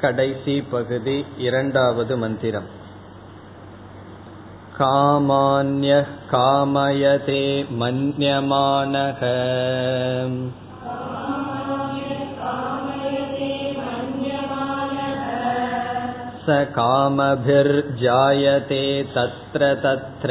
கடைசி பகுதி இரண்டாவது மந்திரம் कामान्यः कामयते मन्यमानः स कामभिर्जायते तत्र तत्र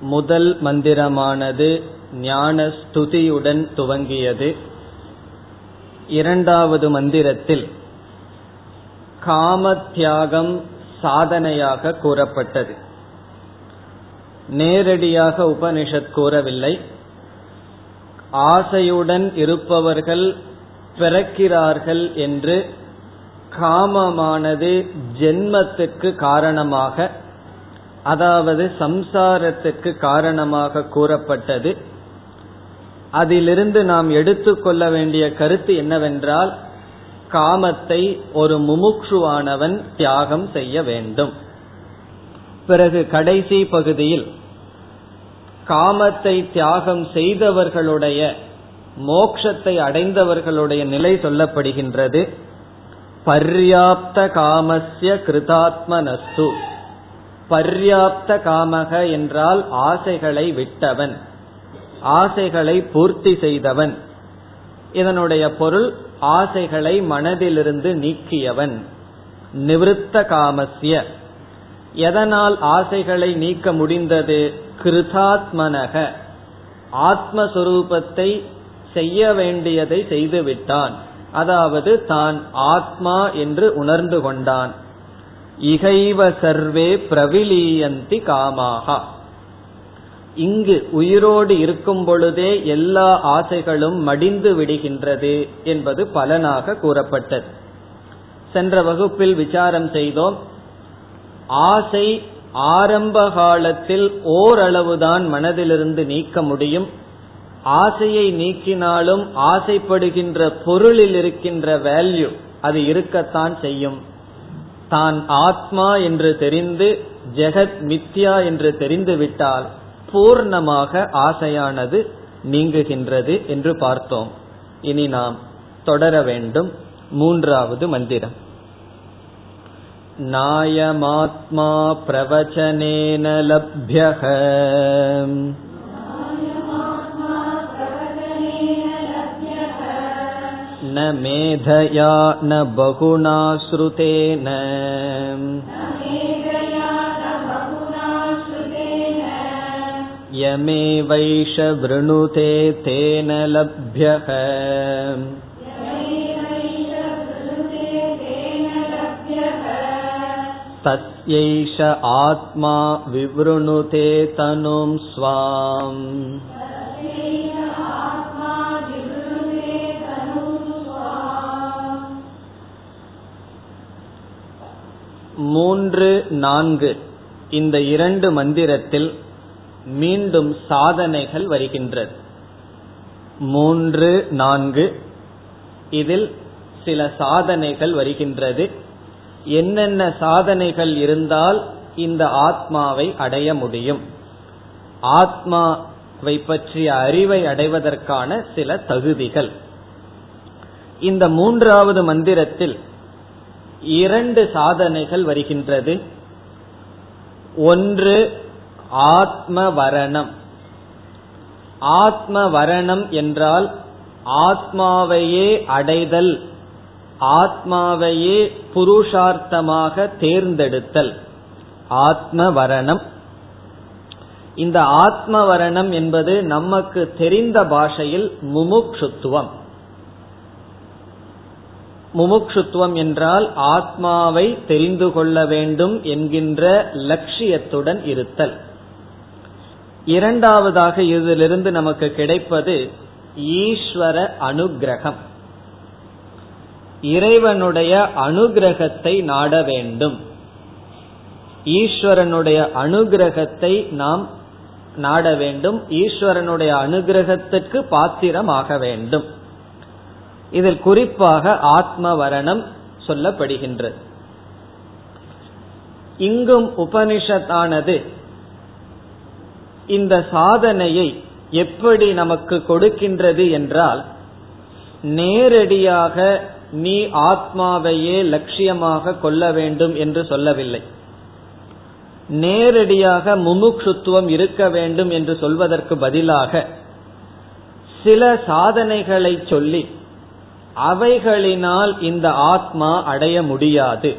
முதல் மந்திரமானது ஞான ஸ்துதியுடன் துவங்கியது. இரண்டாவது மந்திரத்தில் காம தியாகம் சாதனையாக கூறப்பட்டது. நேரடியாக உபனிஷத் கூறவில்லை. ஆசையுடன் இருப்பவர்கள் பிறக்கிறார்கள் என்று காமமானது ஜென்மத்துக்கு காரணமாக அதாவது சம்சாரத்துக்கு காரணமாக கூறப்பட்டது. அதிலிருந்து நாம் எடுத்துக்கொள்ள வேண்டிய கருத்து என்னவென்றால் காமத்தை ஒரு முமுட்சுவானவன் தியாகம் செய்ய வேண்டும். பிறகு கடைசி பகுதியில் காமத்தை தியாகம் செய்தவர்களுடைய மோக்ஷத்தை அடைந்தவர்களுடைய நிலை சொல்லப்படுகின்றது. பர்யாப்த காமஸ்ய கிருதாத்மனஸ்து. பர்யாப்த காமக என்றால் ஆசைகளை விட்டவன் ஆசைகளை பூர்த்தி செய்தவன். இதனுடைய பொருள் ஆசைகளை மனதிலிருந்து நீக்கியவன். நிவிருத்த காமஸ்ய. எதனால் ஆசைகளை நீக்க முடிந்தது? கிருதாத்மனக. ஆத்மஸ்வரூபத்தை செய்ய வேண்டியதை செய்துவிட்டான். அதாவது தான் ஆத்மா என்று உணர்ந்து கொண்டான். இகைவ சர்வே பிரவிலீயந்தி காமாகா. இங்கு உயிரோடு இருக்கும் பொழுதே எல்லா ஆசைகளும் மடிந்து விடுகின்றது என்பது பலனாக கூறப்பட்டது. சென்ற வகுப்பில் விசாரம் செய்தோம். ஆசை ஆரம்ப காலத்தில் ஓரளவுதான் மனதிலிருந்து நீக்க முடியும். ஆசையை நீக்கினாலும் ஆசைப்படுகின்ற பொருளில் இருக்கின்ற வேல்யூ அது இருக்கத்தான் செய்யும். தான் ஆத்மா என்று தெரிந்து ஜெகத் மித்யா என்று தெரிந்துவிட்டால் பூர்ணமாக ஆசையானது நீங்குகின்றது என்று பார்த்தோம். இனி நாம் தொடர வேண்டும். மூன்றாவது மந்திரம். நாயமாத்மா பிரவச்சனேன லப்யக न मेधया न बहुना श्रुतेन यमेवैष वृणुते तेन लभ्यः तस्यैष आत्मा विवृणुते तनुं स्वाम् மூன்று நான்கு. இந்த இரண்டு மந்திரத்தில் மீண்டும் சாதனைகள் வருகின்றது. மூன்று நான்கு. இதில் சில சாதனைகள் வருகின்றது. என்னென்ன சாதனைகள் இருந்தால் இந்த ஆத்மாவை அடைய முடியும். ஆத்மாவை பற்றிய அறிவை அடைவதற்கான சில தகுதிகள். இந்த மூன்றாவது மந்திரத்தில் இரண்டு சாதனைகள் வருகின்றது. ஒன்று ஆத்ம வரணம் ஆத்ம வரணம் என்றால் ஆத்மாவையே அடைதல் ஆத்மாவையே புருஷார்த்தமாக தேர்ந்தெடுத்தல். ஆத்ம வரணம் இந்த ஆத்ம வரணம் என்பது நமக்கு தெரிந்த பாஷையில் முமுக்ஷுத்துவம். முமுக்ஷுத்துவம் என்றால் ஆத்மாவை தெரிந்து கொள்ள வேண்டும் என்கின்ற லட்சியத்துடன் இருத்தல். இரண்டாவதாக இதிலிருந்து நமக்கு கிடைப்பது ஈஸ்வர அனுகிரகம். இறைவனுடைய அனுகிரகத்தை நாட வேண்டும். ஈஸ்வரனுடைய அனுகிரகத்தை நாம் நாட வேண்டும். ஈஸ்வரனுடைய அனுகிரகத்துக்கு பாத்திரமாக வேண்டும். இதில் குறிப்பாக ஆத்ம வரணம் சொல்லப்படுகின்றது இங்கும் உபனிஷத்தானது இந்த சாதனையை எப்படி நமக்கு கொடுக்கின்றது என்றால் நேரடியாக நீ ஆத்மாவையே லட்சியமாக கொள்ள வேண்டும் என்று சொல்லவில்லை. நேரடியாக முமுட்சுத்துவம் இருக்க வேண்டும் என்று சொல்வதற்கு பதிலாக சில சாதனைகளை சொல்லி அவைகளினால் இந்த ஆத்மா அடைய முடியாது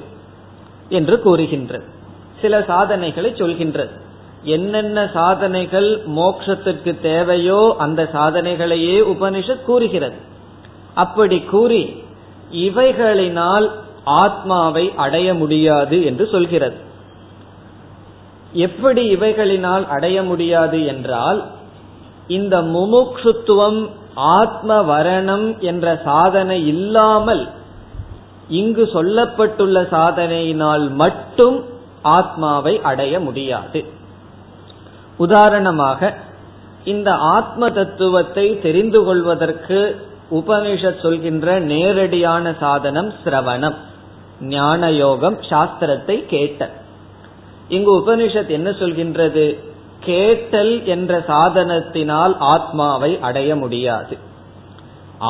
என்று கூறுகின்றது. சில சாதனைகளை சொல்கின்றது. என்னென்ன சாதனைகள் மோட்சத்திற்கு தேவையோ அந்த சாதனைகளையே உபனிஷத் கூறுகிறது. அப்படி கூறி இவைகளினால் ஆத்மாவை அடைய முடியாது என்று சொல்கிறது. எப்படி இவைகளினால் அடைய முடியாது என்றால் இந்த முமுக்ஷுத்துவம் ஆத்ம வரணம் என்ற சாதனை இல்லாமல் இங்கு சொல்லப்பட்டுள்ள சாதனையினால் மட்டும் ஆத்மாவை அடைய முடியாது. உதாரணமாக இந்த ஆத்ம தத்துவத்தை தெரிந்து கொள்வதற்கு உபனிஷத் சொல்கின்ற நேரடியான சாதனம் சிரவணம் ஞான யோகம் சாஸ்திரத்தை கேட்டல். இங்கு உபனிஷத் என்ன சொல்கின்றது? கேட்டல் என்ற சாதனத்தினால் ஆத்மாவை அடைய முடியாது.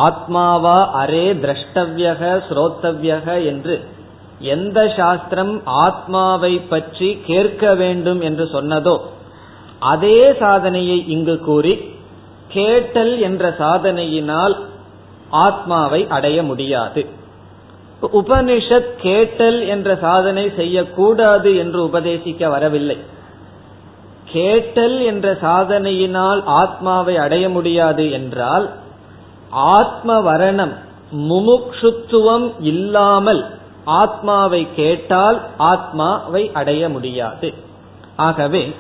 ஆத்மாவா அரே திரஷ்டவியக ஸ்ரோத்தவியக என்று எந்த சாஸ்திரம் ஆத்மாவை பற்றி கேட்க வேண்டும் என்று சொன்னதோ அதே சாதனையை இங்கு கூறி கேட்டல் என்ற சாதனையினால் ஆத்மாவை அடைய முடியாது. உபனிஷத் கேட்டல் என்ற சாதனை செய்யக்கூடாது என்று உபதேசிக்க வரவில்லை. கேட்டல் என்ற சாதனையினால் ஆத்மாவை அடைய முடியாது என்றால் ஆத்ம வரணம் முமுக்ஷுத்துவம் இல்லாமல் ஆத்மாவை கேட்டால் ஆத்மாவை அடைய முடியாது. ஆகவே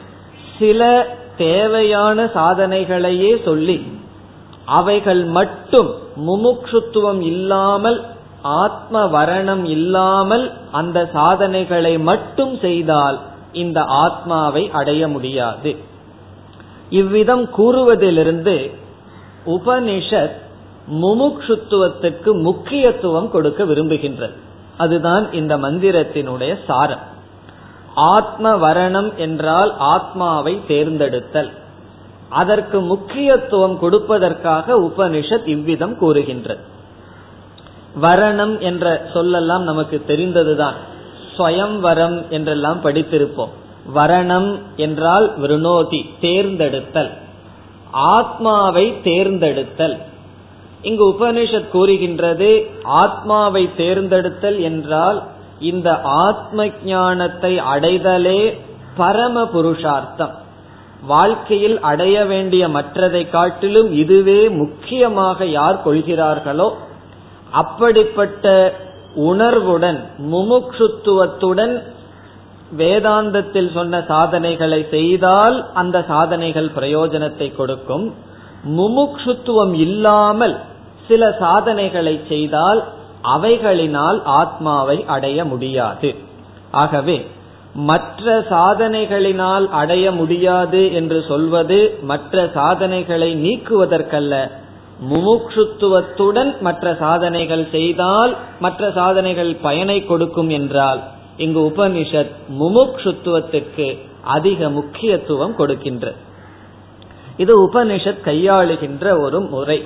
சில தேவையான சாதனைகளையே சொல்லி அவைகள் மட்டும் முமுக்ஷுத்துவம் இல்லாமல் ஆத்ம வரணம் இல்லாமல் அந்த சாதனைகளை மட்டும் செய்தால் இந்த ஆத்மாவை அடைய முடியாது. இவ்விதம் கூறுவதிலிருந்து உபனிஷத் முமுக்ஷுத்துவத்துக்கு முக்கியத்துவம் கொடுக்க விரும்புகின்றது. அதுதான் இந்த மந்திரத்தினுடைய சாரம். ஆத்ம வரணம் என்றால் ஆத்மாவை தேர்ந்தெடுத்தல். அதற்கு முக்கியத்துவம் கொடுப்பதற்காக உபனிஷத் இவ்விதம் கூறுகின்றது. வரணம் என்ற சொல்லெல்லாம் நமக்கு தெரிந்ததுதான். ஸ்வயம்வரம் என்றெல்லாம் படித்திருப்போம். வரணம் என்றால் விருணோதி தேர்ந்தெடுத்தல். ஆத்மாவை தேர்ந்தெடுத்தல். இங்கு உபனிஷத் கூறுகின்றது ஆத்மாவை தேர்ந்தெடுத்தல் என்றால் இந்த ஆத்ம ஞானத்தை அடைதலே பரம புருஷார்த்தம். வாழ்க்கையில் அடைய வேண்டிய மற்றதை காட்டிலும் இதுவே முக்கியமாக யார் கொள்கிறார்களோ அப்படிப்பட்ட உணர்வுடன் முமுக்ஷுத்துவத்துடன் வேதாந்தத்தில் சொன்ன சாதனைகளை செய்தால் அந்த சாதனைகள் பிரயோஜனத்தை கொடுக்கும். முமுக்ஷுத்துவம் இல்லாமல் சில சாதனைகளை செய்தால் அவைகளினால் ஆத்மாவை அடைய முடியாது. ஆகவே மற்ற சாதனைகளினால் அடைய முடியாது என்று சொல்வது மற்ற சாதனைகளை நீக்குவதற்கல்ல. முமுட்சுத்துவத்துடன் மற்ற சாதனைகள் செய்தால் மற்ற சாதனைகள் பயனை கொடுக்கும் என்றால் இங்கு உபனிஷத் முமுட்சுத்துவத்துக்கு அதிக முக்கியத்துவம் கொடுக்கின்ற. இது உபனிஷத் கையாளுகின்ற ஒரு முறை.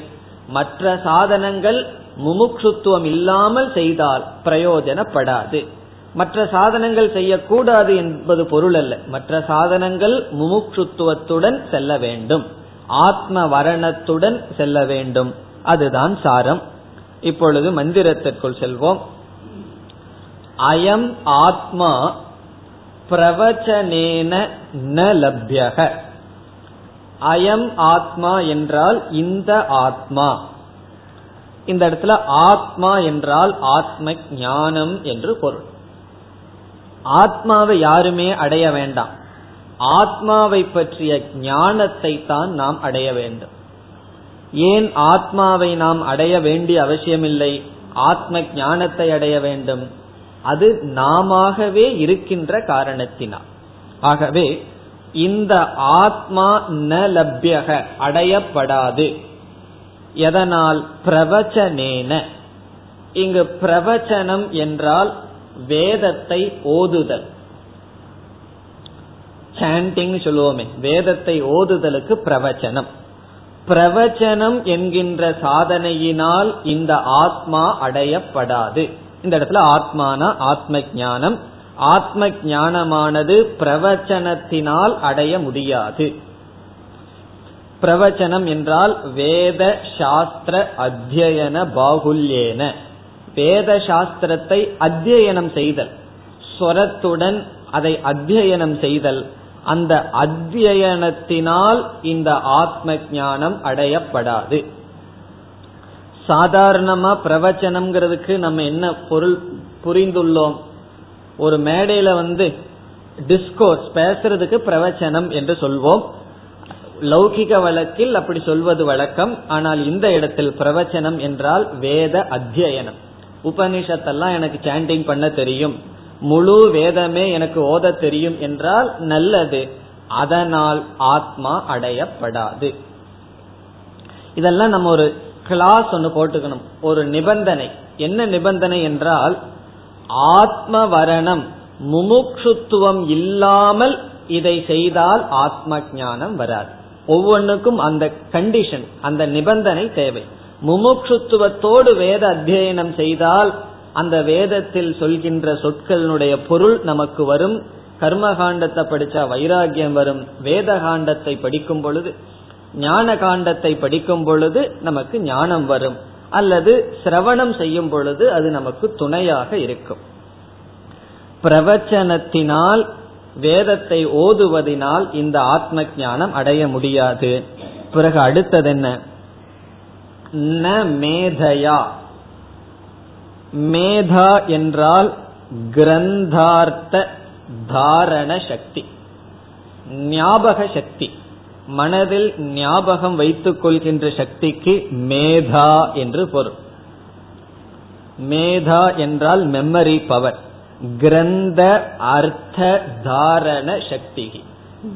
மற்ற சாதனங்கள் முமுட்சுத்துவம் இல்லாமல் செய்தால் பிரயோஜனப்படாது. மற்ற சாதனங்கள் செய்யக்கூடாது என்பது பொருள் அல்ல மற்ற சாதனங்கள் முமுட்சுத்துவத்துடன் செல்ல வேண்டும். ஆத்ம வரணத்துடன் செல்ல வேண்டும். அதுதான் சாரம். இப்பொழுது மந்திரத்திற்குள் செல்வோம். அயம் ஆத்மா பிரவச்சனேன ந லப்யக. அயம் ஆத்மா என்றால் இந்த ஆத்மா. இந்த இடத்துல ஆத்மா என்றால் ஆத்ம ஞானம் என்று பொருள். ஆத்மாவை யாருமே அடைய வேண்டாம். ஆத்மாவை பற்றிய ஞானத்தை தான் நாம் அடைய வேண்டும். ஏன் ஆத்மாவை நாம் அடைய வேண்டிய அவசியமில்லை? ஆத்ம ஞானத்தை அடைய வேண்டும். அது நாமவே இருக்கின்ற காரணத்தினால். ஆகவே இந்த ஆத்மா ந லப்யக அடையப்படாது. எதனால்? பிரவச்சனேன. இங்கு பிரவச்சனம் என்றால் வேதத்தை ஓதுதல். சாண்டிங் சொல்லுவோமே. வேதத்தை ஓதுதலுக்கு பிரவச்சனம். பிரவச்சனம் என்கின்ற சாதனையினால் இந்த ஆத்மா அடையப்படாது. இந்த இடத்துல ஆத்மானா ஆத்ம ஞானம் ஆத்ம ஞானமானது பிரவச்சனத்தினால் அடைய முடியாது. பிரவச்சனம் என்றால் வேத சாஸ்திர அத்தியன பாகுல்யேன. வேத சாஸ்திரத்தை அத்தியனம் செய்தல். ஸ்வரத்துடன் அதை அத்தியனம் செய்தல். அந்த அத்தியனத்தினால் இந்த ஆத்ம ஞானம் அடையப்படாது. சாதாரணமா பிரவச்சனம்ங்கிறதுக்கு நம்ம என்ன பொருள் புரிந்துள்ளோம்? ஒரு மேடையில வந்து டிஸ்கோர்ஸ் பேசுறதுக்கு பிரவச்சனம் என்று சொல்வோம். லௌகிக வழக்கில் அப்படி சொல்வது வழக்கம். ஆனால் இந்த இடத்தில் பிரவச்சனம் என்றால் வேத அத்தியனம். உபனிஷத்தெல்லாம் எனக்கு சாண்டிங் பண்ண தெரியும். முழு வேதமே எனக்கு ஓத தெரியும் என்றால் நல்லது. அதனால் ஆத்மா அடையப்படாது. இதெல்லாம் நம்ம ஒரு கிளாஸ் ஒன்று போட்டுக்கணும். ஒரு நிபந்தனை. என்ன நிபந்தனை என்றால் ஆத்ம வரணம் முமுக்ஷுத்துவம் இல்லாமல் இதை செய்தால் ஆத்ம ஞானம் வராது. ஒவ்வொன்றுக்கும் அந்த கண்டிஷன் அந்த நிபந்தனை தேவை. முமுட்சுத்துவத்தோடு வேத அத்தியனம் செய்தால் அந்த வேதத்தில் சொல்கின்ற சொற்களினுடைய பொருள் நமக்கு வரும். கர்மகாண்டத்தை படிச்சா வைராகியம் வரும். வேத காண்டத்தை படிக்கும் பொழுது ஞான காண்டத்தை படிக்கும் பொழுது நமக்கு ஞானம் வரும். அல்லது சிரவணம் செய்யும் பொழுது அது நமக்கு துணையாக இருக்கும். பிரவச்சனத்தினால் வேதத்தை ஓதுவதினால் இந்த ஆத்ம ஞானம் அடைய முடியாது. பிறகு அடுத்தது என்ன? ந மேதையா. மேதா என்றால் கிரந்தார்த்த தாரண சக்தி. ஞாபக சக்தி. மனதில் ஞாபகம் வைத்துக் கொள்கின்ற சக்திக்கு மேதா என்று பொருள். மேதா என்றால் மெமரி பவர் கிரந்த அர்த்த தாரண சக்தி.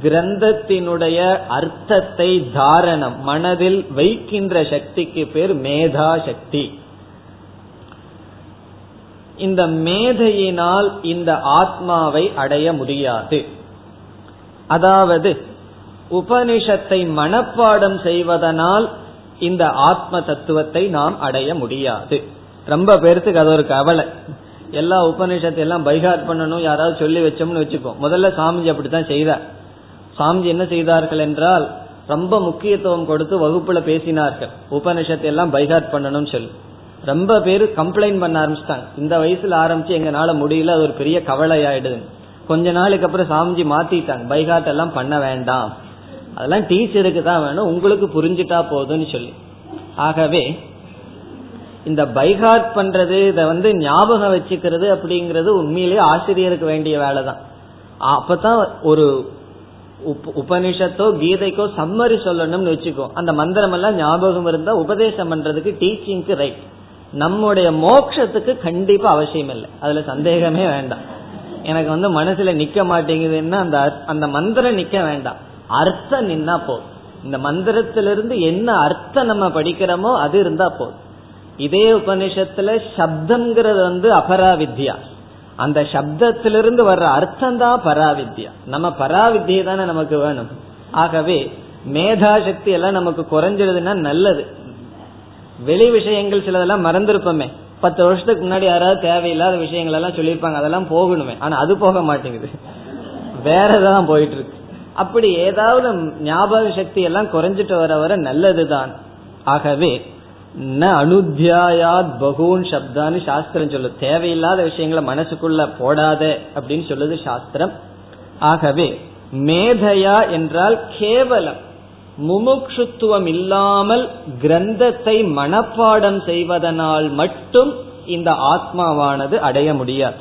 கிரந்தத்தினுடைய அர்த்தத்தை தாரணம். மனதில் வைக்கின்ற சக்திக்கு பேர் மேதா சக்தி. இந்த மேதையினால் இந்த ஆத்மாவை அடைய முடியாது. அதாவது உபனிஷத்தை மனப்பாடம் செய்வதனால் இந்த ஆத்ம தத்துவத்தை நாம் அடைய முடியாது. ரொம்ப பேர்த்துக்கு அது ஒரு கவலை. எல்லா உபநிஷத்தை எல்லாம் பைகாட் பண்ணணும் யாராவது சொல்லி வச்சோம்னு வச்சுப்போம் முதல்ல சாமிஜி அப்படித்தான் செய்தார். சாமிஜி என்ன செய்தார்கள் என்றால் ரொம்ப முக்கியத்துவம் கொடுத்து வகுப்புல பேசினார்கள். உபனிஷத்தை எல்லாம் பைகாட் பண்ணணும்னு சொல்லி. ரொம்ப பேர் கம்ப்ளைண்ட் பண்ண ஆரம்பிச்சிட்டாங்க. இந்த வயசுல ஆரம்பிச்சு எங்கனால முடியல அது ஒரு பெரிய கவலை ஆயிடுது கொஞ்ச நாளைக்கு அப்புறம் சாமிஜி மாத்திட்டாங்க. பைகாட் எல்லாம் பண்ண வேண்டாம். அதெல்லாம் டீச்சருக்கு தான் வேணும். உங்களுக்கு புரிஞ்சுட்டா போதும்னு சொல்லி. ஆகவே இந்த பைகாட் பண்றது இதை வந்து ஞாபகம் வச்சுக்கிறது அப்படிங்கிறது உண்மையிலேயே ஆசிரியருக்கு வேண்டிய வேலை தான் அப்பதான் ஒரு உபனிஷத்தோ கீதைக்கோ சம்மரி சொல்லணும்னு வச்சுக்கோ. அந்த மந்திரம் எல்லாம் ஞாபகம் இருந்தா உபதேசம் பண்றதுக்கு டீச்சிங்க்கு ரைட் நம்முடைய மோட்சத்துக்கு கண்டிப்பா அவசியம் இல்லை. அதுல சந்தேகமே வேண்டாம். எனக்கு வந்து மனசுல நிக்க மாட்டேங்குதுன்னா அந்த அந்த மந்திரம் நிக்க வேண்டாம். அர்த்தம் நின்னா போதும். இந்த மந்திரத்திலிருந்து என்ன அர்த்தம் நம்ம படிக்கிறோமோ அது இருந்தா போதும். இதே உபனிஷத்துல சப்தம்ங்கிறது வந்து அபராவித்யா. அந்த சப்தத்திலிருந்து வர்ற அர்த்தம் தான் பராவித்யா. நம்ம பராவித்தியை தானே நமக்கு வேணும். ஆகவே மேதா சக்தி எல்லாம் நமக்கு குறைஞ்சிருதுன்னா நல்லது. வெளி விஷயங்கள் சிலதெல்லாம் மறந்துருப்போமே. பத்து வருஷத்துக்கு முன்னாடி யாராவது தேவையில்லாத விஷயங்கள் எல்லாம் சொல்லியிருப்பாங்க அதெல்லாம் போகணுமே. ஆனா அது போக மாட்டேங்குது. வேற ஏதாவது போயிட்டு இருக்கு அப்படி ஏதாவது ஞாபக சக்தி எல்லாம் குறைஞ்சிட்டு வர வர நல்லதுதான். ஆகவே ந அனுத்தியாயாத் பகூன் சப்தான்னு சாஸ்திரம் சொல்லு தேவையில்லாத விஷயங்களை மனசுக்குள்ள போடாத அப்படின்னு சொல்லுது சாஸ்திரம். ஆகவே மேதையா என்றால் கேவலம். முமுட்சுத்துவம் இல்லாமல் கிரந்தத்தை மனப்பாடம் செய்வதனால் மட்டும் இந்த ஆத்மாவானது அடைய முடியாது.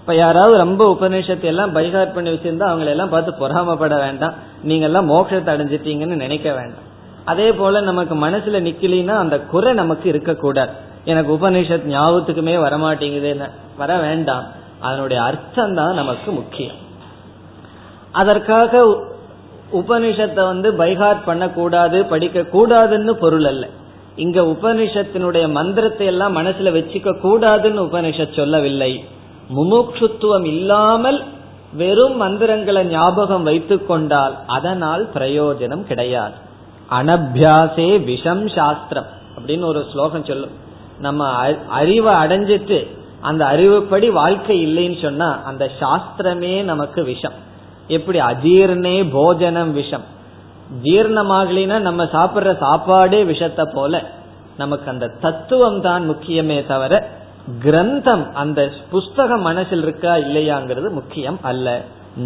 இப்ப யாராவது ரொம்ப உபநிஷத்தை எல்லாம் பைகாட் பண்ணி வச்சிருந்தா அவங்களை எல்லாம் பார்த்து பொறாமப்பட வேண்டாம். நீங்க எல்லாம் மோட்சத்தை அடைஞ்சிட்டீங்கன்னு நினைக்க வேண்டாம். அதே போல நமக்கு மனசுல நிக்கலினா அந்த குறை நமக்கு இருக்கக்கூடாது. எனக்கு உபனிஷத் ஞாபகத்துக்குமே வரமாட்டேங்குதுன்னு வர வேண்டாம். அதனுடைய அர்த்தம் தான் நமக்கு முக்கியம். அதற்காக உபனிஷத்தை வந்து பைகாட் பண்ணக்கூடாது படிக்க கூடாதுன்னு பொருள் அல்ல. இங்க உபனிஷத்தினுடைய மந்திரத்தை எல்லாம் மனசுல வச்சுக்க கூடாதுன்னு உபனிஷத் சொல்லவில்லை. முமுட்சுத்துவம் இல்லாமல் வெறும் மந்திரங்களை ஞாபகம் வைத்துக் கொண்டால் அதனால் பிரயோஜனம் கிடையாது. அனபியாசே விஷம் சாஸ்திரம் அப்படின்னு ஒரு ஸ்லோகம் சொல்லும். நம்ம அறிவை அடைஞ்சிட்டு அந்த அறிவுப்படி வாழ்க்கை இல்லைன்னு சொன்னா அந்த சாஸ்திரமே நமக்கு விஷம். எப்படி? அஜீர்ணே போஜனம் விஷம். ஜீர்ணமாகலினா நம்ம சாப்பிடுற சாப்பாடே விஷத்தை போல. நமக்கு அந்த தத்துவம் தான் முக்கியமே தவிர கிரந்தம் அந்த புஸ்தகம் மனசில் இருக்கா இல்லையாங்கிறது முக்கியம் அல்ல.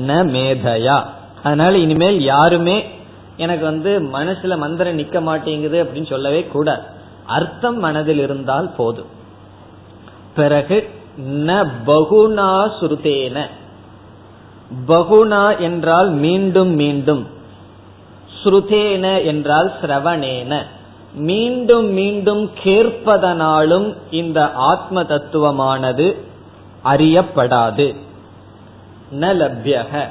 ந மேதையா. அதனால இனிமேல் யாருமே எனக்கு வந்து மனசுல மந்திரம் நிக்க மாட்டேங்குது அப்படின்னு சொல்லவே கூடாது. அர்த்தம் மனதில் இருந்தால் போதும். பிறகு ந பகுனா சுருதேன பகுனா என்றால் மீண்டும் மீண்டும். ஸ்ருதேன என்றால் சிரவணேன. மீண்டும் மீண்டும் கேட்பதனாலும் இந்த ஆத்ம தத்துவமானது அறியப்படாது. ந லப்யக.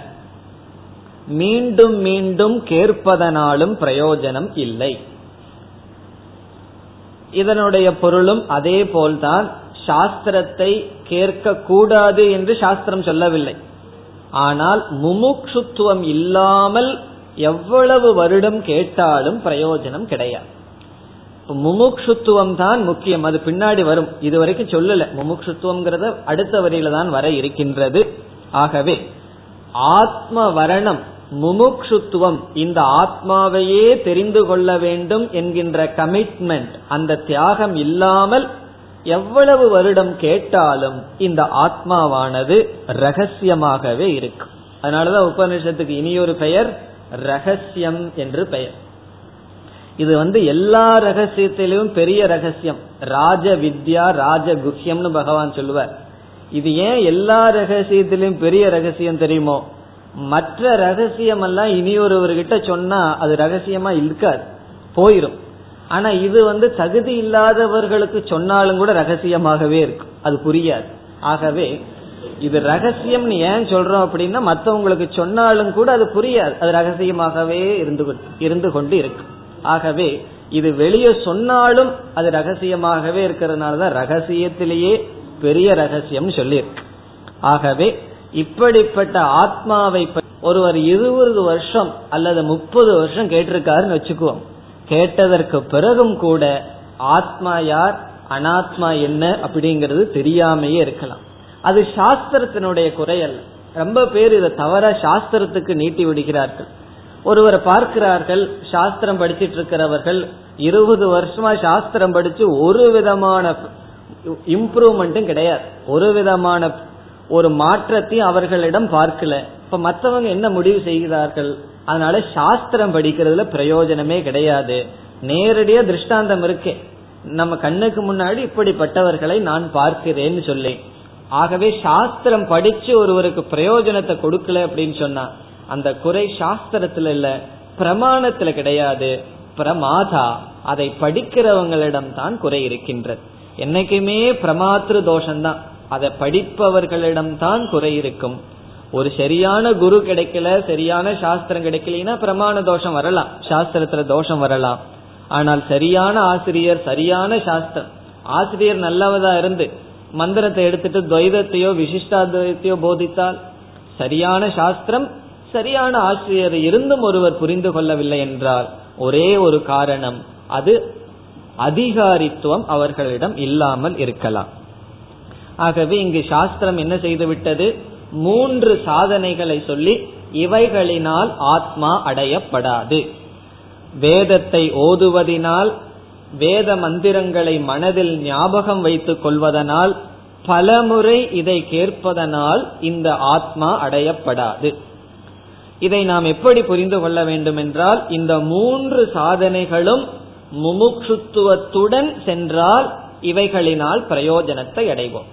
மீண்டும் மீண்டும் கேட்பதனாலும் பிரயோஜனம் இல்லை. இதனுடைய பொருளும் அதே போல்தான் சாஸ்திரத்தை கேட்க கூடாது என்று சாஸ்திரம் சொல்லவில்லை. ஆனால் முமுட்சுத்துவம் இல்லாமல் எவ்வளவு வருடம் கேட்டாலும் பிரயோஜனம் கிடையாது. முமுட்சுத்துவம் தான் முக்கியம். அது பின்னாடி வரும். இதுவரைக்கும் சொல்லல. முமுட்சுத்துவம்ங்கிறத அடுத்த வரியில தான் வர இருக்கின்றது. ஆகவே ஆத்ம வரணம் முமுக்ஷுத்துவம் இந்த ஆத்மாவையே தெரிந்து கொள்ள வேண்டும் என்கின்ற கமிட்மெண்ட் அந்த தியாகம் இல்லாமல் எவ்வளவு வருடம் கேட்டாலும் இந்த ஆத்மாவானது ரகசியமாகவே இருக்கும் அதனாலதான் உபநிஷத்துக்கு இனியொரு பெயர் ரகசியம் என்று பெயர். இது வந்து எல்லா ரகசியத்திலும் பெரிய ரகசியம். ராஜ வித்யா ராஜ குஹ்யம்னு பகவான் சொல்லுவார். இது ஏன் எல்லா ரகசியத்திலும் பெரிய ரகசியம் தெரியுமோ? மற்ற ரகசியம் எல்லாம் இனியொருவர்கிட்ட சொன்னா அது ரகசியமா இருக்காது. போயிரும். ஆனா இது வந்து தகுதி இல்லாதவர்களுக்கு சொன்னாலும் கூட ரகசியமாகவே இருக்கு. அது புரியாது. ஆகவே இது ரகசியம்னு ஏன் சொல்றோம் அப்படின்னா மற்றவங்களுக்கு சொன்னாலும் கூட அது புரியாது. அது ரகசியமாகவே இருந்து இருந்து கொண்டு இருக்கு. ஆகவே இது வெளியே சொன்னாலும் அது ரகசியமாகவே இருக்கிறதுனால தான் ரகசியத்திலேயே பெரிய ரகசியம் சொல்லியிருக்கு. ஆகவே இப்படிப்பட்ட ஆத்மாவை ஒருவர் இருபது வருஷம் அல்லது முப்பது வருஷம் கேட்டிருக்காருன்னு வச்சுக்குவோம். கேட்டதற்கு பிறகும் கூட ஆத்மா யார் அனாத்மா என்ன அப்படிங்கிறது தெரியாமையே இருக்கலாம். அது சாஸ்திரத்தினுடைய குறை அல்ல ரொம்ப பேர் இதை தவற சாஸ்திரத்துக்கு நீட்டி விடுகிறார்கள். ஒருவரை பார்க்கிறார்கள் சாஸ்திரம் படிச்சிட்டு இருக்கிறவர்கள் இருபது வருஷமா சாஸ்திரம் படிச்சு ஒரு விதமான இம்ப்ரூவ்மெண்ட்டும் கிடையாது. ஒரு விதமான ஒரு மாற்றத்தையும் அவர்களிடம் பார்க்கல. இப்ப மற்றவங்க என்ன முடிவு செய்கிறார்கள்? அதனால சாஸ்திரம் படிக்கிறதுல பிரயோஜனமே கிடையாது. நேரடியா திருஷ்டாந்தம் இருக்கே. நம்ம கண்ணுக்கு முன்னாடி இப்படிப்பட்டவர்களை நான் பார்க்கிறேன்னு சொல்லி. ஆகவே சாஸ்திரம் படிச்சு ஒருவருக்கு பிரயோஜனத்தை கொடுக்கல அப்படின்னு சொன்னா அந்த குறை சாஸ்திரத்துல இல்ல பிரமாணத்துல கிடையாது. பிரமாதா அதை படிக்கிறவங்களிடம் தான் குறை இருக்கின்றது. என்னைக்குமே பிரமாத்திரு தோஷம்தான். அதை படிப்பவர்களிடம் தான் குறை இருக்கும். ஒரு சரியான குரு கிடைக்கல சரியான சாஸ்திரம் கிடைக்கலன்னா பிரமாண தோஷம் வரலாம். சாஸ்திரத்துல தோஷம் வரலாம். ஆனால் சரியான ஆசிரியர் சரியான சாஸ்திரம் ஆசிரியர் நல்லவதா இருந்து மந்திரத்தை எடுத்துட்டு துவைதத்தையோ விசிஷ்டாத்வைத்தையோ போதித்தால் சரியான சாஸ்திரம் சரியான ஆசிரியர் இருந்தும் ஒருவர் புரிந்து கொள்ளவில்லை என்றால் ஒரே ஒரு காரணம் அது அதிகாரித்துவம் அவர்களிடம் இல்லாமல் இருக்கலாம். ஆகவே இங்கு சாஸ்திரம் என்ன செய்து விட்டது? மூன்று சாதனைகளை சொல்லி இவைகளினால் ஆத்மா அடையப்படாது. வேதத்தை ஓதுவதினால் வேத மந்திரங்களை மனதில் ஞாபகம் வைத்துக் கொள்வதனால் பலமுறை இதை கேட்பதனால் இந்த ஆத்மா அடையப்படாது. இதை நாம் எப்படி புரிந்து கொள்ள வேண்டும் என்றால் இந்த மூன்று சாதனைகளும் முமுட்சுத்துவத்துடன் சென்றால் இவைகளினால் பிரயோஜனத்தை அடைவோம்.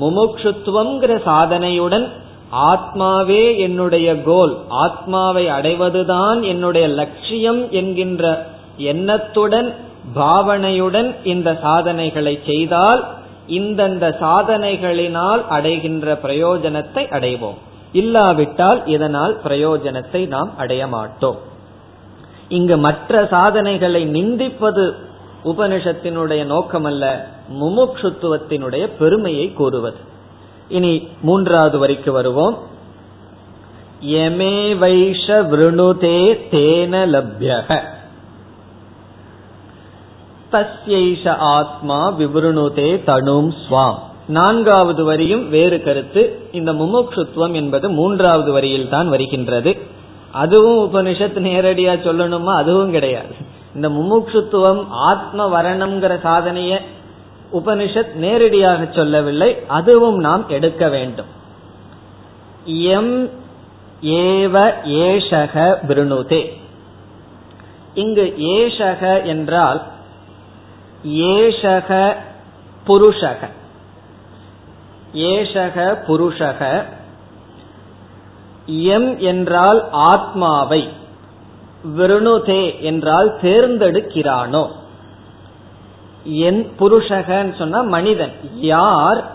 முமுட்சுத்துவங்கிற சாதனையுடன் ஆத்மாவே என்னுடைய கோல் ஆத்மாவை அடைவதுதான் என்னுடைய லட்சியம் என்கின்ற எண்ணத்துடன் பாவனையுடன் இந்த சாதனைகளை செய்தால் இந்தந்த சாதனைகளினால் அடைகின்ற பிரயோஜனத்தை அடைவோம். இல்லாவிட்டால் இதனால் பிரயோஜனத்தை நாம் அடைய மாட்டோம். இங்கு மற்ற சாதனைகளை நிந்திப்பது உபனிஷத்தினுடைய நோக்கமல்ல முமுட்சுத்துவத்தினுடைய பெருமையை கூறுவது. இனி மூன்றாவது வரிக்கு வருவோம். எமே வைஷ விருணுதே தேன லப்யக. தஸ்யைஷ ஆத்மா விவருணுதே தனும் ஸ்வாம். நான்காவது வரியும் வேறு கருத்து. இந்த முமுட்சுத்துவம் என்பது மூன்றாவது வரியில் தான் வருகின்றது. அதுவும் உபனிஷத் நேரடியா சொல்லணுமா? அதுவும் கிடையாது. இந்த முமுட்சுத்துவம் ஆத்ம வரணம்ங்கிற சாதனைய உபனிஷத் நேரடியாக சொல்லவில்லை. அதுவும் நாம் எடுக்க வேண்டும். எம் ஏவ ஏஷக விருணுதே. இங்கு ஏஷக என்றால் ஏஷக புருஷக. ஏஷக புருஷக. எம் என்றால் ஆத்மாவை. விருணுதே என்றால் தேர்ந்தெடுக்கிறானோ. என் புருஷகன்னு சொன்னா மனிதன். யார்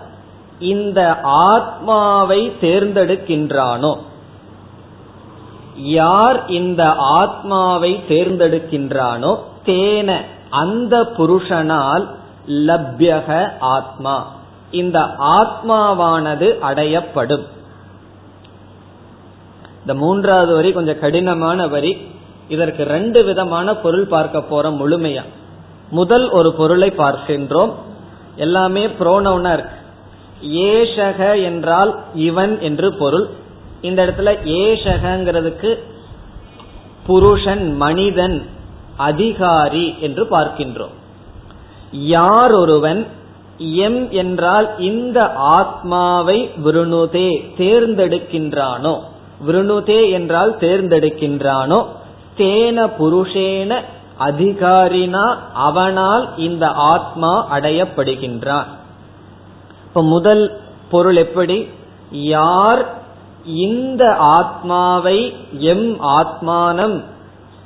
இந்த ஆத்மாவை தேர்ந்தெடுக்கின்றானோ? யார் இந்த ஆத்மாவை தேர்ந்தெடுக்கின்றானோ? தேன அந்த புருஷனால் லப்யக ஆத்மா. இந்த ஆத்மாவானது அடையப்படும். இந்த மூன்றாவது வரி கொஞ்சம் கடினமான வரி. இதற்கு ரெண்டு விதமான பொருள் பார்க்க போறோம் முழுமையா. முதல் ஒரு பொருளை பார்க்கின்றோம். எல்லாமே புரோனவுனர் ஏஷக என்றால் இவன் என்று பொருள். இந்த இடத்துல ஏஷகங்கிறதுக்கு புருஷன் மனிதன் அதிகாரி என்று பார்க்கின்றோம். யார் ஒருவன்? எம் என்றால் இந்த ஆத்மாவை விருணுதே தேர்ந்தெடுக்கின்றானோ? விருணுதே என்றால் தேர்ந்தெடுக்கின்றானோ? தேன புருஷேன அதிகாரினா அவனால் இந்த ஆத்மா அடையப்படுகின்றான். இப்ப முதல் பொருள் எப்படி? யார் இந்த ஆத்மாவை எம் ஆத்மானம்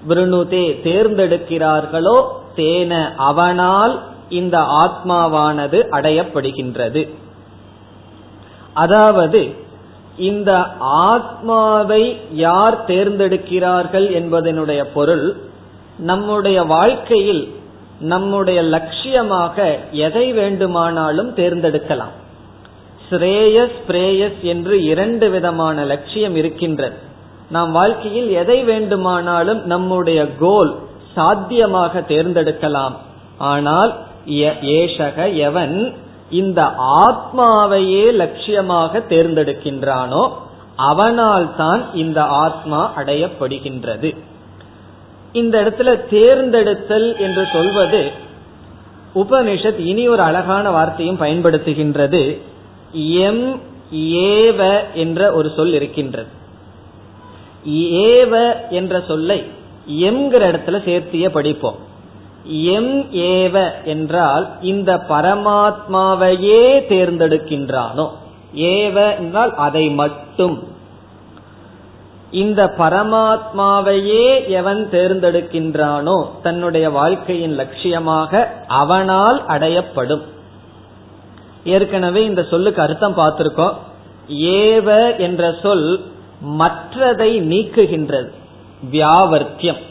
விருணுதே தேர்ந்தெடுக்கிறார்களோ தேன அவனால் இந்த ஆத்மாவானது அடையப்படுகின்றது. அதாவது இந்த ஆத்மாவை யார் தேர்ந்தெடுக்கிறார்கள் என்பதனுடைய பொருள் நம்முடைய வாழ்க்கையில் நம்முடைய லட்சியமாக எதை வேண்டுமானாலும் தேர்ந்தெடுக்கலாம். ஸ்ரேயஸ் பிரேயஸ் என்று இரண்டு விதமான லட்சியம் இருக்கின்றது. நாம் வாழ்க்கையில் எதை வேண்டுமானாலும் நம்முடைய கோல் சாத்தியமாக தேர்ந்தெடுக்கலாம். ஆனால் ஏஷக எவன் இந்த ஆத்மாவையே லட்சியமாக தேர்ந்தெடுக்கின்றானோ அவனால் தான் இந்த ஆத்மா அடையப்படுகின்றது. இந்த இடத்துல தேர்ந்தெடுத்தல் என்று சொல்வது உபனிஷத் இனி ஒரு அழகான வார்த்தையும் பயன்படுத்துகின்றது. எம் ஏவ என்ற ஒரு சொல் இருக்கின்றது. ஏவ என்ற சொல்லை எம்ங்கிற இடத்துல சேர்த்திய படிப்போம். எம் ஏவ என்றால் இந்த பரமாத்மாவையே தேர்ந்தெடுக்கின்றானோ. ஏவ என்றால் அதை மட்டும். இந்த பரமாத்மாவையே எவன் தேர்ந்தெடுக்கின்றானோ தன்னுடைய வாழ்க்கையின் லட்சியமாக அவனால் அடையப்படும். ஏற்கனவே இந்த சொல்லுக்கு அர்த்தம் பார்த்திருக்கோம். ஏவ என்ற சொல் மற்றதை நீக்குகின்றது. வியாவர்த்தியம்.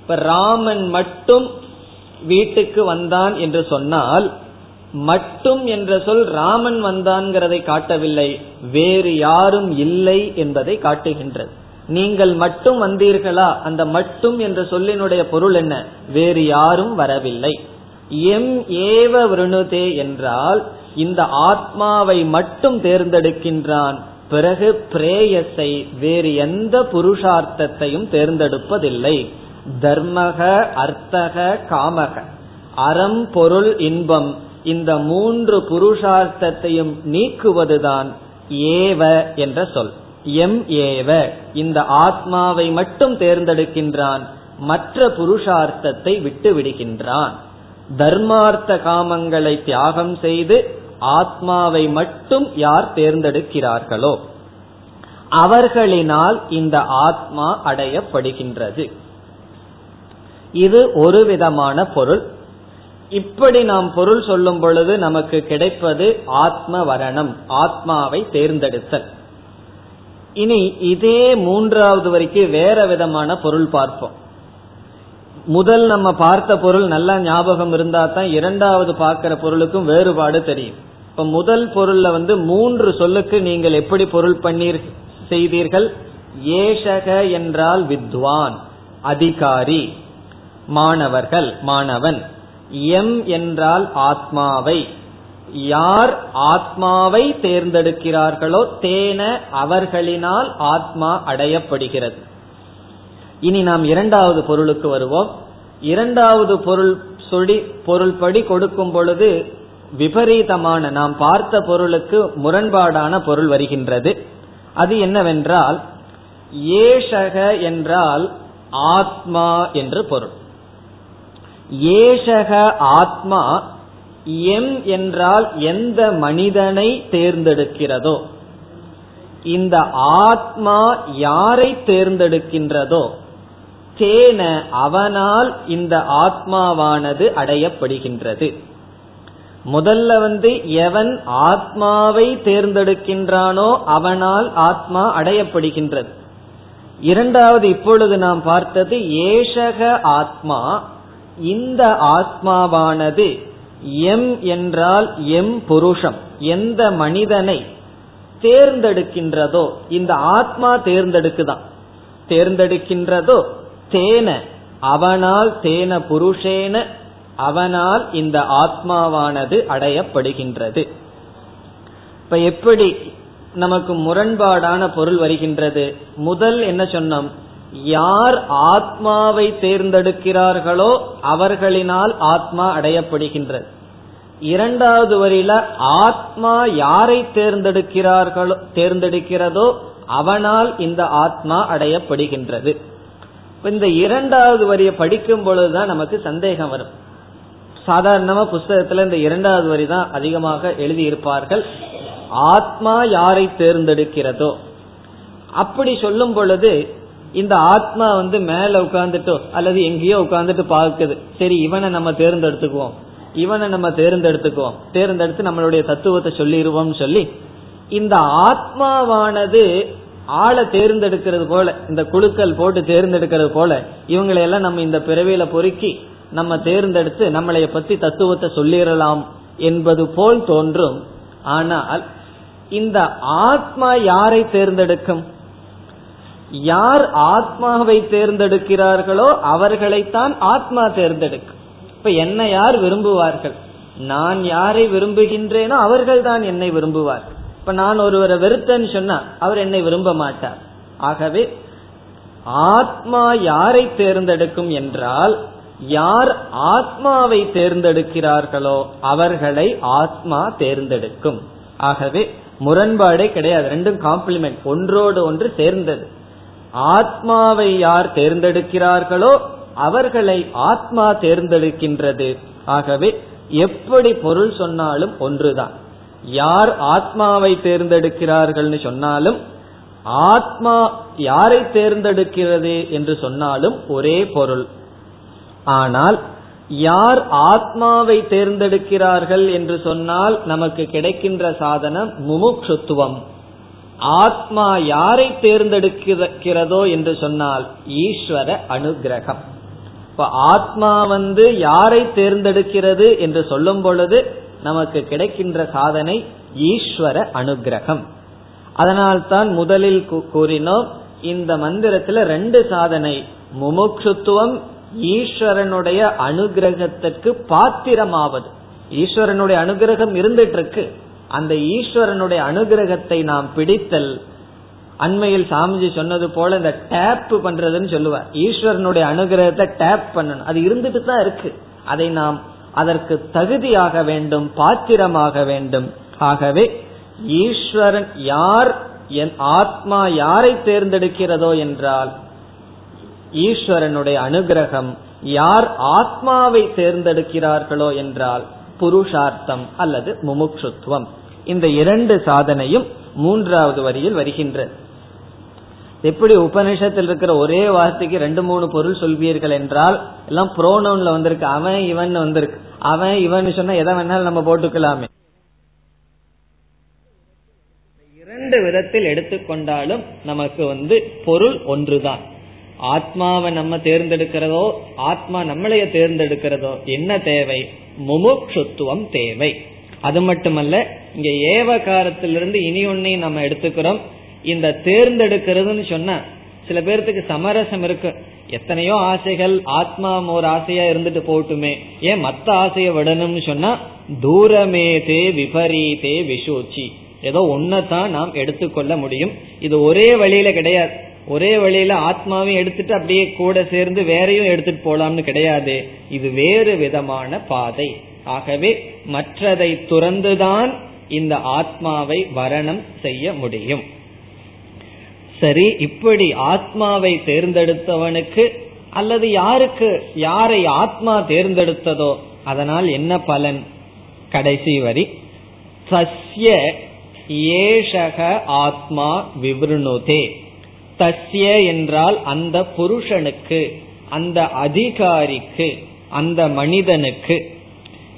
இப்ப ராமன் மட்டும் வீட்டுக்கு வந்தான் என்று சொன்னால் மட்டும் என்ற சொல் ராமன் வந்தான்கிறதை காட்டவில்லை வேறு யாரும் இல்லை என்பதை காட்டுகின்றது. நீங்கள் மட்டும் வந்தீர்களா? அந்த மட்டும் என்ற சொல்லினுடைய பொருள் என்ன? வேறு யாரும் வரவில்லை. எம் ஏவ விருணுதே என்றால் இந்த ஆத்மாவை மட்டும் தேர்ந்தெடுக்கின்றான். பிறகு பிரேயஸை வேறு எந்த புருஷார்த்தத்தையும் தேர்ந்தெடுப்பதில்லை. தர்மக அர்த்தக காமக. அறம் பொருள் இன்பம் இந்த மூன்று புருஷார்த்தத்தையும் நீக்குவதுதான் ஏவ என்ற சொல். எம் ஏவ. இந்த ஆத்மாவை மட்டும் தேர்ந்தெடுக்கின்றான். மற்ற புருஷார்த்தத்தை விட்டு விடுகின்றான் தர்மார்த்த காமங்களை தியாகம் செய்து ஆத்மாவை மட்டும் யார் தேர்ந்தெடுக்கிறார்களோ அவர்களினால் இந்த ஆத்மா அடையப்படுகின்றது. இது ஒரு விதமான பொருள். இப்படி நாம் பொருள் சொல்லும் பொழுது நமக்கு கிடைப்பது ஆத்ம வரணம் ஆத்மாவை தேர்ந்தெடுத்தல். இனி இதே மூன்றாவது வரைக்கும் வேற விதமான பொருள் பார்ப்போம். முதல் நம்ம பார்த்த பொருள் நல்லா ஞாபகம் இருந்தா தான் இரண்டாவது பார்க்கிற பொருளுக்கும் வேறுபாடு தெரியும். இப்ப முதல் பொருள்ல வந்து மூன்று சொல்லுக்கு நீங்கள் எப்படி பொருள் பண்ணீர் செய்தீர்கள்? ஏஷக என்றால் வித்வான் அதிகாரி மாணவர்கள் மாணவன். எம் என்றால் ஆத்மாவை. யார் ஆத்மாவை தேர்ந்தெடுக்கிறார்களோ தேன அவர்களினால் ஆத்மா அடையப்படுகிறது. இனி நாம் இரண்டாவது பொருளுக்கு வருவோம். இரண்டாவது பொருள் சொல்லி பொருள்படி கொடுக்கும் பொழுது விபரீதமான நாம் பார்த்த பொருளுக்கு முரண்பாடான பொருள் வருகின்றது. அது என்னவென்றால் ஏஷக என்றால் ஆத்மா என்று பொருள். ஏஷக ஆத்மா எம் என்றால் எந்த மனிதனை தேர்ந்தெடுக்கிறதோ? இந்த ஆத்மா யாரை தேர்ந்தெடுக்கின்றதோ? தேன அவனால் இந்த ஆத்மாவானது அடையப்படுகின்றது. முதல்ல வந்து எவன் ஆத்மாவை தேர்ந்தெடுக்கின்றானோ அவனால் ஆத்மா அடையப்படுகின்றது. இரண்டாவது இப்பொழுது நாம் பார்த்தது ஏஷக ஆத்மா இந்த ஆத்மாவானது எம் என்றால் எம் புருஷம். எந்த மனிதனை தேர்ந்தெடுக்கின்றதோ இந்த ஆத்மா தேர்ந்தெடுக்குதான். தேர்ந்தெடுக்கின்றதோ தேன அவனால் தேன புருஷேன அவனால் இந்த ஆத்மாவானது அடையப்படுகின்றது. இப்ப எப்படி நமக்கு முரண்பாடான பொருள் வருகின்றது? முதல் என்ன சொன்னோம்? யார் ஆத்மாவை தேர்ந்தெடுக்கிறார்களோ அவர்களினால் ஆத்மா அடையப்படுகின்றது. இரண்டாவது வரியில ஆத்மா யாரை தேர்ந்தெடுக்கிறார்களோ தேர்ந்தெடுக்கிறதோ அவனால் இந்த ஆத்மா அடையப்படுகின்றது. இந்த இரண்டாவது வரியை படிக்கும் பொழுதுதான் நமக்கு சந்தேகம் வரும். சாதாரணமா புஸ்தகத்துல இந்த இரண்டாவது வரி தான் அதிகமாக எழுதியிருப்பார்கள். ஆத்மா யாரை தேர்ந்தெடுக்கிறதோ. அப்படி சொல்லும் பொழுது இந்த ஆத்மா வந்து மேல உட்கார்ந்துட்டோ அல்லது எங்கேயோ உட்கார்ந்துட்டு பார்க்குது. சரி இவனை நம்ம தேர்ந்தெடுத்துக்குவோம். இவனை நம்ம தேர்ந்தெடுத்துக்குவோம். தேர்ந்தெடுத்து நம்மளுடைய தத்துவத்தை சொல்லிடுவோம் சொல்லி இந்த ஆத்மாவானது ஆளை தேர்ந்தெடுக்கிறது போல இந்த குழுக்கள் போட்டு தேர்ந்தெடுக்கிறது போல இவங்களை எல்லாம் நம்ம இந்த பிறவியில பொறுக்கி நம்ம தேர்ந்தெடுத்து நம்மளைய பத்தி தத்துவத்தை சொல்லிடலாம் என்பது போல் தோன்றும். ஆனால் இந்த ஆத்மா யாரை தேர்ந்தெடுக்கும்? யார் ஆத்மாவை தேர்ந்தெடுக்கிறார்களோ அவர்களைத்தான் ஆத்மா தேர்ந்தெடுக்கும். இப்ப என்ன யார் விரும்புவார்கள்? நான் யாரை விரும்புகின்றேனோ அவர்கள் தான் என்னை விரும்புவார்கள். இப்ப நான் ஒருவரை வெறுத்தேன்னு சொன்னா அவர் என்னை விரும்ப மாட்டார். ஆகவே ஆத்மா யாரை தேர்ந்தெடுக்கும் என்றால் யார் ஆத்மாவை தேர்ந்தெடுக்கிறார்களோ அவர்களை ஆத்மா தேர்ந்தெடுக்கும். ஆகவே முரண்பாடே கிடையாது. ரெண்டும் காம்ப்ளிமெண்ட் ஒன்றோடு ஒன்று சேர்ந்தது. ஆத்மாவை யார் தேர்ந்தெடுக்கிறார்களோ அவர்களை ஆத்மா தேர்ந்தெடுக்கின்றது. ஆகவே எப்படி பொருள் சொன்னாலும் ஒன்றுதான். யார் ஆத்மாவை தேர்ந்தெடுக்கிறார்கள் சொன்னாலும் ஆத்மா யாரை தேர்ந்தெடுக்கிறது என்று சொன்னாலும் ஒரே பொருள். ஆனால் யார் ஆத்மாவை தேர்ந்தெடுக்கிறார்கள் என்று சொன்னால் நமக்கு கிடைக்கின்ற சாதனம் முமுட்சுத்துவம் ஆத்மா யாரை தேர்ந்தெடுக்கிறதோ என்று சொன்னால் ஈஸ்வர அனுகிரகம். இப்ப ஆத்மா வந்து யாரை தேர்ந்தெடுக்கிறது என்று சொல்லும் பொழுது நமக்கு கிடைக்கின்ற சாதனை ஈஸ்வர அனுகிரகம். அதனால்தான் முதலில் கூறினோம் இந்த மந்திரத்துல ரெண்டு சாதனை முமுட்சுத்துவம் ஈஸ்வரனுடைய அனுகிரகத்திற்கு பாத்திரமாவது. ஈஸ்வரனுடைய அனுகிரகம் இருந்துட்டு இருக்கு. அந்த ஈஸ்வரனுடைய அனுகிரகத்தை நாம் பிடித்தல் அண்மையில் சாமிஜி சொன்னது போல இந்த டேப் பண்றதுன்னு சொல்லுவார். ஈஸ்வரனுடைய அனுகிரகத்தை டேப் பண்ணணும். அது இருந்துட்டு தான் இருக்கு. அதை நாம் அதற்கு தகுதியாக வேண்டும் பாத்திரமாக வேண்டும். ஆகவே ஈஸ்வரன் யார் என் ஆத்மா யாரை தேர்ந்தெடுக்கிறதோ என்றால் ஈஸ்வரனுடைய அனுகிரகம் யார் ஆத்மாவை தேர்ந்தெடுக்கிறார்களோ என்றால் புருஷார்த்தம் அல்லது முமுட்சுத்துவம். இந்த இரண்டு சாதனையும் மூன்றாவது வரியில் வருகின்றது எப்படி உபனிஷத்தில் இருக்கிற ஒரே வார்த்தைக்கு ரெண்டு மூணு பொருள் சொல்வீர்கள் என்றால் எல்லாம் புரோனவுன்ல வந்திருக்கு. அவன் இவன் வந்திருக்கு. அவன் இவன் சொன்னா எதை வேணாலும் நம்ம போட்டுக்கலாமே. இரண்டு விதத்தில் எடுத்துக்கொண்டாலும் நமக்கு வந்து பொருள் ஒன்றுதான். ஆத்மாவை நம்ம தேர்ந்தெடுக்கிறதோ ஆத்மா நம்மளைய தேர்ந்தெடுக்கிறதோ என்ன தேவை? முமுட்சுத்துவம் தேவை. அது மட்டுமல்ல இங்க ஏவகாரத்திலிருந்து இனி ஒன்னையும் நம்ம எடுத்துக்கிறோம். இந்த தேர்ந்தெடுக்கிறதுன்னு சொன்னா சில பேர்த்துக்கு சமரசம் இருக்கு. எத்தனையோ ஆசைகள் ஆத்மா ஒரு ஆசையா இருந்துட்டு போட்டுமே ஏன் மத்த ஆசையை விடணும்னு சொன்னா தூரமே தே விபரீதே விஷூச்சி ஏதோ ஒன்னதான் நாம் எடுத்துக்கொள்ள முடியும். இது ஒரே வழியில கிடையாது. ஒரே வழியில ஆத்மாவையும் எடுத்துட்டு அப்படியே கூட சேர்ந்து வேறையும் எடுத்துட்டு போலாம்னு கிடையாது. இது வேறு விதமான பாதை. ஆகவே மற்றதை துறந்துதான் இந்த ஆத்மாவை வரணம் செய்ய முடியும். சரி இப்படி ஆத்மாவை தேர்ந்தெடுத்தவனுக்கு அல்லது யாருக்கு யாரை ஆத்மா தேர்ந்தெடுத்ததோ அதனால் என்ன பலன்? கடைசி வரி. சஸ்ய ஏஷக ஆத்மா விவருணுதே. தஸ்ய என்றால் அந்த புருஷனுக்கு அந்த அதிகாரிக்கு அந்த மனிதனுக்கு.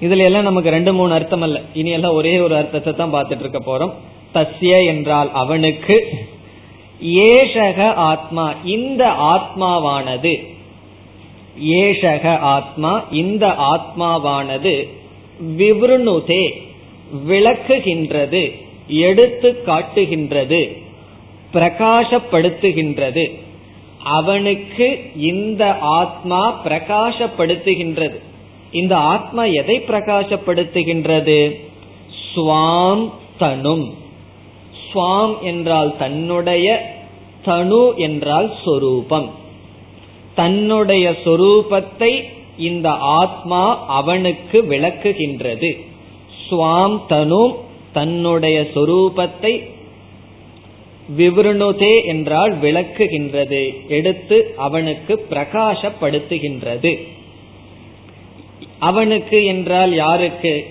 இதுல எல்லாம் நமக்கு ரெண்டு மூணு அர்த்தம் அல்ல இனி எல்லாம் ஒரே ஒரு அர்த்தத்தை தான் பார்த்துட்டு இருக்க போறோம். தஸ்ய என்றால் அவனுக்கு ஏஷக ஆத்மா இந்த ஆத்மாவானது ஏஷக ஆத்மா இந்த ஆத்மாவானது விவருணுதே விளக்குகின்றது எடுத்து காட்டுகின்றது. பிரகாசப்படுத்துகின்றது. அவனுக்கு இந்த ஆத்மா பிரகாசப்படுத்துகின்றது. இந்த ஆத்மா எதை பிரகாசப்படுத்துகின்றது? ஸ்வாம் தனும். ஸ்வாம் என்றால் தன்னுடைய தனு என்றால் சொரூபம். தன்னுடைய சொரூபத்தை இந்த ஆத்மா அவனுக்கு விளக்குகின்றது. ஸ்வாம் தனு தன்னுடைய சொரூபத்தை விவருணுதே என்றால் விளக்குகின்றது எடுத்து அவனுக்கு பிரகாசப்படுத்துகின்றது. அவனுக்கு என்றால் யாருக்கு?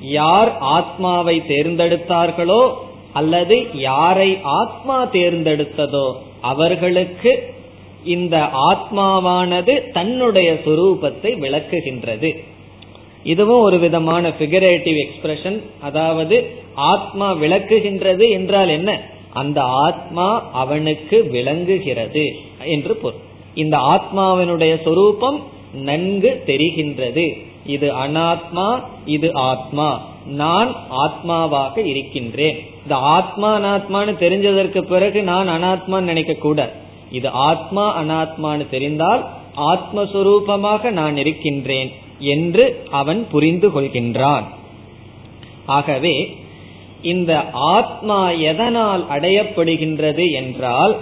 யார் ஆத்மாவை தேர்ந்தெடுத்தார்களோ அல்லது யாரை ஆத்மா தேர்ந்தெடுத்ததோ அவர்களுக்கு இந்த ஆத்மாவானது தன்னுடைய சுரூபத்தை விளக்குகின்றது. இதுவும் ஒரு விதமான பிகரேட்டிவ் எக்ஸ்பிரஷன் அதாவது ஆத்மா விளக்குகின்றது என்றால் என்ன? அந்த ஆத்மா அவனுக்கு விளங்குகிறது என்று பொருள். இந்த ஆத்மாவினுடைய சொரூபம் நன்கு தெரிகின்றது. இது அனாத்மா இது ஆத்மா. நான் ஆத்மாவாக இருக்கின்றேன். இந்த ஆத்மா அனாத்மான்னு தெரிஞ்சதற்கு பிறகு நான் அனாத்மான்னு நினைக்க கூட இது ஆத்மா அனாத்மான்னு தெரிந்தால் ஆத்மஸ்வரூபமாக நான் இருக்கின்றேன் என்று அவன் புரிந்து கொள்கின்றான். ஆகவே இந்த ஆத்மா எதனால் அடையப்படுகின்றது என்றால்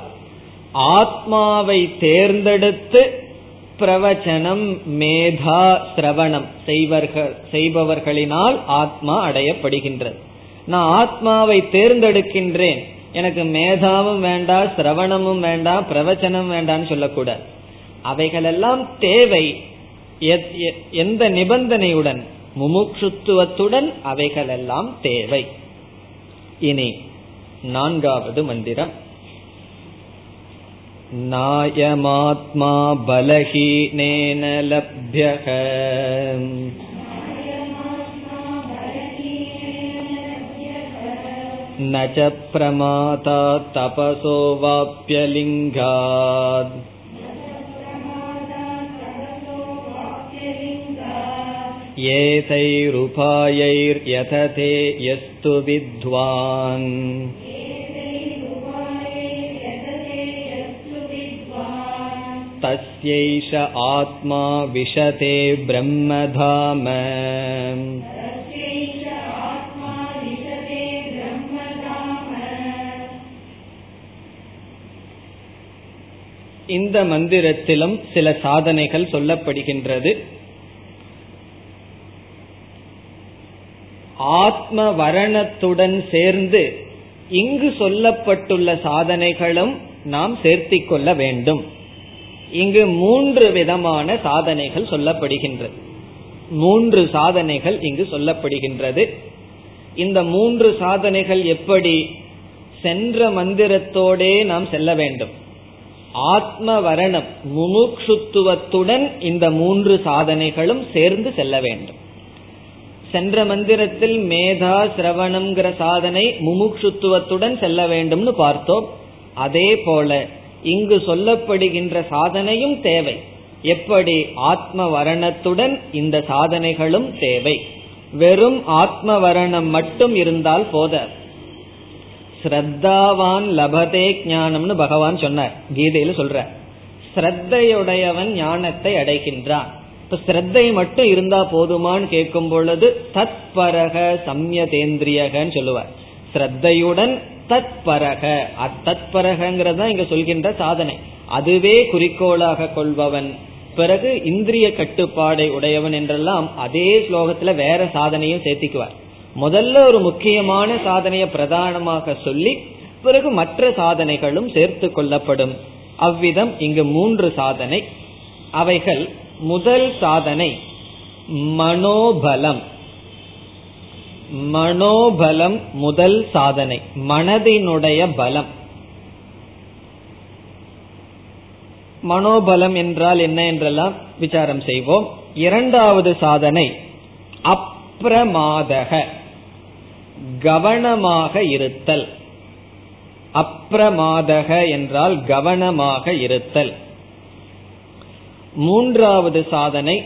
ஆத்மாவை தேர்ந்தெடுத்து பிரவச்சனம் மேதா சிரவணம் செய்வர்கள் செய்பவர்களினால் ஆத்மா அடையப்படுகின்றது. நான் ஆத்மாவை தேர்ந்தெடுக்கின்றேன். எனக்கு மேதாவும் வேண்டாம் சிரவணமும் வேண்டாம் பிரவச்சனம் வேண்டாம்னு சொல்லக்கூடாது. அவைகளெல்லாம் தேவை. எந்த நிபந்தனையுடன் முமுட்சுத்துவத்துடன் அவைகளெல்லாம் தேவை. இனி நான்காவது மந்திரம் नायमात्मा बलहीनेन लभ्यः न च प्रमाता तपसो वाप्यलिङ्गात् एतैरुपायैर्यथते यस्तु विद्वान् तस्यैष आत्मा विशते ब्रह्मधाम இந்த மந்திரத்திலும் சில சாதனைகள் சொல்லப்படுகின்றது ஆத்ம வரணத்துடன் சேர்ந்து இங்கு சொல்லப்பட்டுள்ள சாதனைகளும் நாம் சேர்த்திக் கொள்ள வேண்டும். இங்கு மூன்று விதமான சாதனைகள் சொல்லப்படுகின்றது மூன்று சாதனைகள் இங்கு சொல்லப்படுகின்றது. இந்த மூன்று சாதனைகள் எப்படி சென்ற மந்திரத்தோடே நாம் செல்ல வேண்டும். ஆத்ம வரணம் முமுக்ஷுத்துவத்துடன் இந்த மூன்று சாதனைகளும் சேர்ந்து செல்ல வேண்டும். சென்ற மந்திரத்தில் மேதா சிரவணம்ங்கிற சாதனை முமுட்சுத்துவத்துடன் செல்ல வேண்டும்னு பார்த்தோம். அதே போல இங்கு சொல்லப்படுகின்ற சாதனையும் தேவை. எப்படி? ஆத்ம வரணத்துடன் இந்த சாதனைகளும் தேவை. வெறும் ஆத்ம வரணம் மட்டும் இருந்தால் போத. ஸ்ரத்தாவான் லபதே ஞானம்னு பகவான் சொன்னார். கீதையில சொல்ற. ஸ்ரத்தையுடையவன் ஞானத்தை அடைகின்றான். இப்ப ஸ்ரத்தை மட்டும் இருந்தா போதுமான்னு கேட்கும் பொழுது தத்பரக சம்யதேந்திரியகன்னு சொல்லுவார். ஸ்ரத்தையுடன் தத்பரக அத்தத்பரகங்கிறதா இங்க சொல்கின்ற சாதனை. அதுவே குறிக்கோளாக கொள்பவன். பிறகு இந்திரிய கட்டுப்பாடை உடையவன் என்றெல்லாம் அதே ஸ்லோகத்துல வேற சாதனையும் சேர்த்திக்குவார். முதல்ல ஒரு முக்கியமான சாதனையை பிரதானமாக சொல்லி பிறகு மற்ற சாதனைகளும் சேர்த்து கொள்ளப்படும். அவ்விதம் இங்கு மூன்று சாதனை. அவைகள் முதல் சாதனை மனோபலம். மனோபலம் முதல் சாதனை. மனதினுடைய பலம். மனோபலம் என்றால் என்ன என்றெல்லாம் விசாரம் செய்வோம். இரண்டாவது சாதனை அப்பிரமாதக கவனமாக இருத்தல். அப்பிரமாதக என்றால் கவனமாக இருத்தல். மூன்றாவது சாதனை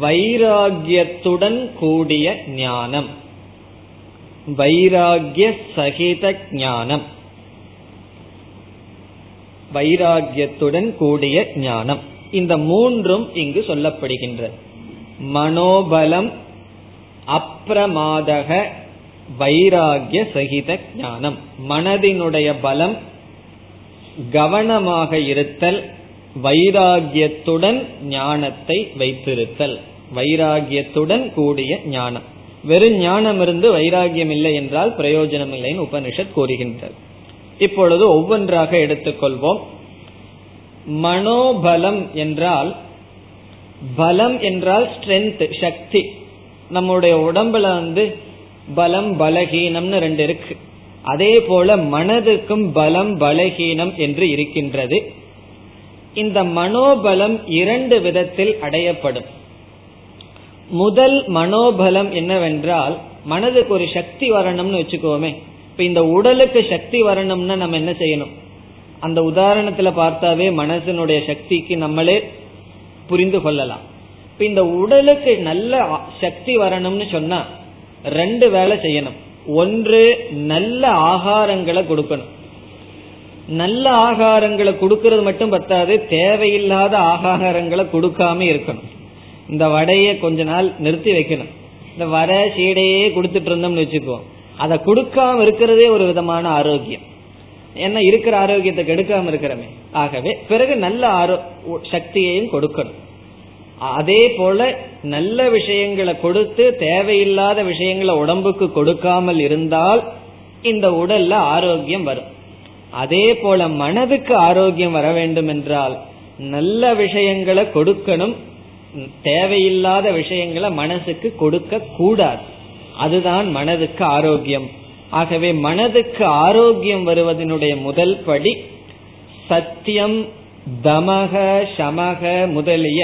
வைராகியத்துடன் கூடிய ஞானம். வைராகிய சகித ஞானம். வைராகியத்துடன் கூடிய ஞானம். இந்த மூன்றும் இங்கு சொல்லப்படுகின்றது மனோபலம் அப்பிரமாதக வைராகிய சகித ஞானம். மனதினுடைய பலம் கவனமாக இருத்தல் வைராகியத்துடன் ஞானத்தை வைத்திருத்தல். வைராகியத்துடன் கூடிய ஞானம். வெறும் ஞானம் இருந்து வைராகியம் இல்லை என்றால் பிரயோஜனம் இல்லைன்னு உபனிஷத் கூறுகின்றது. இப்பொழுது ஒவ்வொன்றாக எடுத்துக்கொள்வோம். மனோபலம் என்றால் பலம் என்றால் ஸ்ட்ரென்த் சக்தி. நம்முடைய உடம்புல வந்து பலம் பலகீனம்னு ரெண்டு இருக்கு. அதே போல மனதுக்கும் பலம் பலகீனம் என்று இருக்கின்றது. இந்த மனோபலம் இரண்டு விதத்தில் அடையப்படும். முதல் மனோபலம் என்னவென்றால் மனதுக்கு ஒரு சக்தி வரணும்னு வச்சுக்கோமே. இப்ப இந்த உடலுக்கு சக்தி வரணும்னா நம்ம என்ன செய்யணும்? அந்த உதாரணத்துல பார்த்தாவே மனசனுடைய சக்திக்கு நம்மளே புரிந்து கொள்ளலாம். இப்ப இந்த உடலுக்கு நல்ல சக்தி வரணும்னு சொன்னா ரெண்டு வேலை செய்யணும். ஒன்று நல்ல ஆகாரங்களை கொடுக்கணும். நல்ல ஆகாரங்களை கொடுக்கறது மட்டும் பத்தாது தேவையில்லாத ஆகாரங்களை கொடுக்காம இருக்கணும். இந்த வடையை கொஞ்ச நாள் நிறுத்தி வைக்கணும். இந்த வரை சீடையே கொடுத்துட்டு இருந்தோம்னு வச்சுக்குவோம் அதை கொடுக்காம இருக்கிறதே ஒரு விதமான ஆரோக்கியம். ஏன்னா இருக்கிற ஆரோக்கியத்தை கெடுக்காம இருக்கிறமே. ஆகவே பிறகு நல்ல ஆரோ சக்தியையும் கொடுக்கணும். அதே போல நல்ல விஷயங்களை கொடுத்து தேவையில்லாத விஷயங்களை உடம்புக்கு கொடுக்காமல் இருந்தால் இந்த உடல்ல ஆரோக்கியம் வரும். அதே போல மனதுக்கு ஆரோக்கியம் வர வேண்டும் என்றால் நல்ல விஷயங்களை கொடுக்கணும். தேவையில்லாத விஷயங்களை மனசுக்கு கொடுக்க கூடாது. அதுதான் மனதுக்கு ஆரோக்கியம். ஆகவே மனதுக்கு ஆரோக்கியம் வருவதனுடைய முதல் படி சத்தியம் தமக சமக முதலிய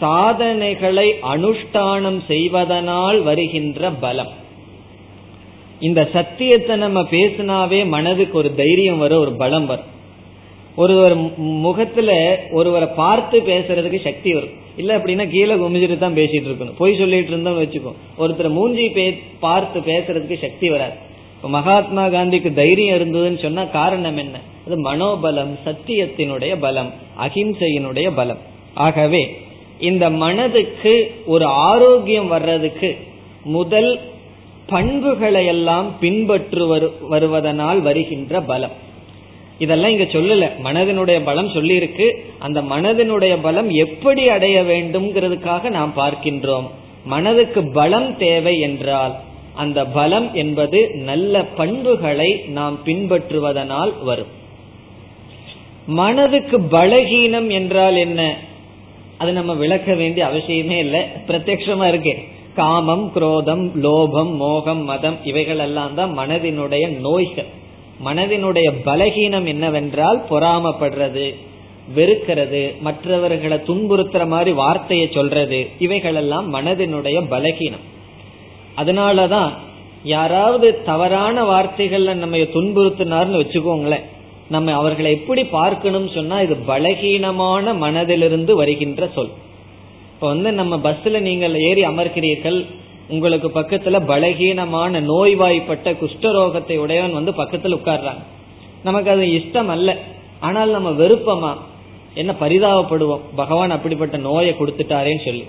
சாதனைகளை அனுஷ்டானம் செய்வதனால் வருகின்ற பலம். இந்த சத்தியத்தை நம்ம பேசினாவே மனதுக்கு ஒரு தைரியம் வரும் ஒரு பலம் வரும். ஒருவர் முகத்துல ஒருவரை பார்த்து பேசுறதுக்கு சக்தி வரும். இல்ல அப்படின்னா கீழே குமிஞ்சிட்டு தான் பேசிட்டு இருக்கணும். பொய் சொல்லிட்டு இருந்தோம் வச்சுக்கோ ஒருத்தர் மூஞ்சி பார்த்து பேசுறதுக்கு சக்தி வராது. மகாத்மா காந்திக்கு தைரியம் இருந்ததுன்னு சொன்னா காரணம் என்ன? அது மனோபலம் சத்தியத்தினுடைய பலம் அகிம்சையினுடைய பலம். ஆகவே இந்த மனதுக்கு ஒரு ஆரோக்கியம் வர்றதுக்கு முதல் பண்புகளை எல்லாம் பின்பற்று வருவதனால் வருகின்ற பலம். இதெல்லாம் இங்க சொல்லல. மனதினுடைய பலம் சொல்லி இருக்கு அந்த மனதினுடைய பலம் எப்படி அடைய வேண்டும்ங்கிறதுக்காக நாம் பார்க்கின்றோம். மனதுக்கு பலம் தேவை என்றால் அந்த பலம் என்பது நல்ல பண்புகளை நாம் பின்பற்றுவதனால் வரும். மனதுக்கு பலகீனம் என்றால் என்ன? அது நம்ம விளக்க வேண்டிய அவசியமே இல்லை. பிரத்யமா இருக்கேன் காமம் குரோதம் லோபம் மோகம் மதம் இவைகள் எல்லாம் தான் மனதினுடைய நோய்கள். மனதினுடைய பலகீனம் என்னவென்றால் பொறாமப்படுறது வெறுக்கிறது மற்றவர்களை துன்புறுத்துற மாதிரி வார்த்தையை சொல்றது இவைகளெல்லாம் மனதினுடைய பலகீனம். அதனாலதான் யாராவது தவறான வார்த்தைகள்ல நம்ம துன்புறுத்தினார்னு வச்சுக்கோங்களேன் நம்ம அவர்களை எப்படி பார்க்கணும் சொன்னா இது பலகீனமான மனதிலிருந்து வருகின்ற சொல். இப்ப வந்து நம்ம பஸ்ல நீங்கள் ஏறி அமர்கிறீர்கள் உங்களுக்கு பக்கத்துல பலகீனமான நோய்வாய்ப்பட்ட குஷ்டரோகத்தை உடையவன் வந்து பக்கத்துல உட்கார்றாங்க நமக்கு அது இஷ்டம் அல்ல. ஆனால் நம்ம வெறுப்பமா? என்ன பரிதாபப்படுவோம்? பகவான் அப்படிப்பட்ட நோயை கொடுத்துட்டாரேன்னு சொல்லி.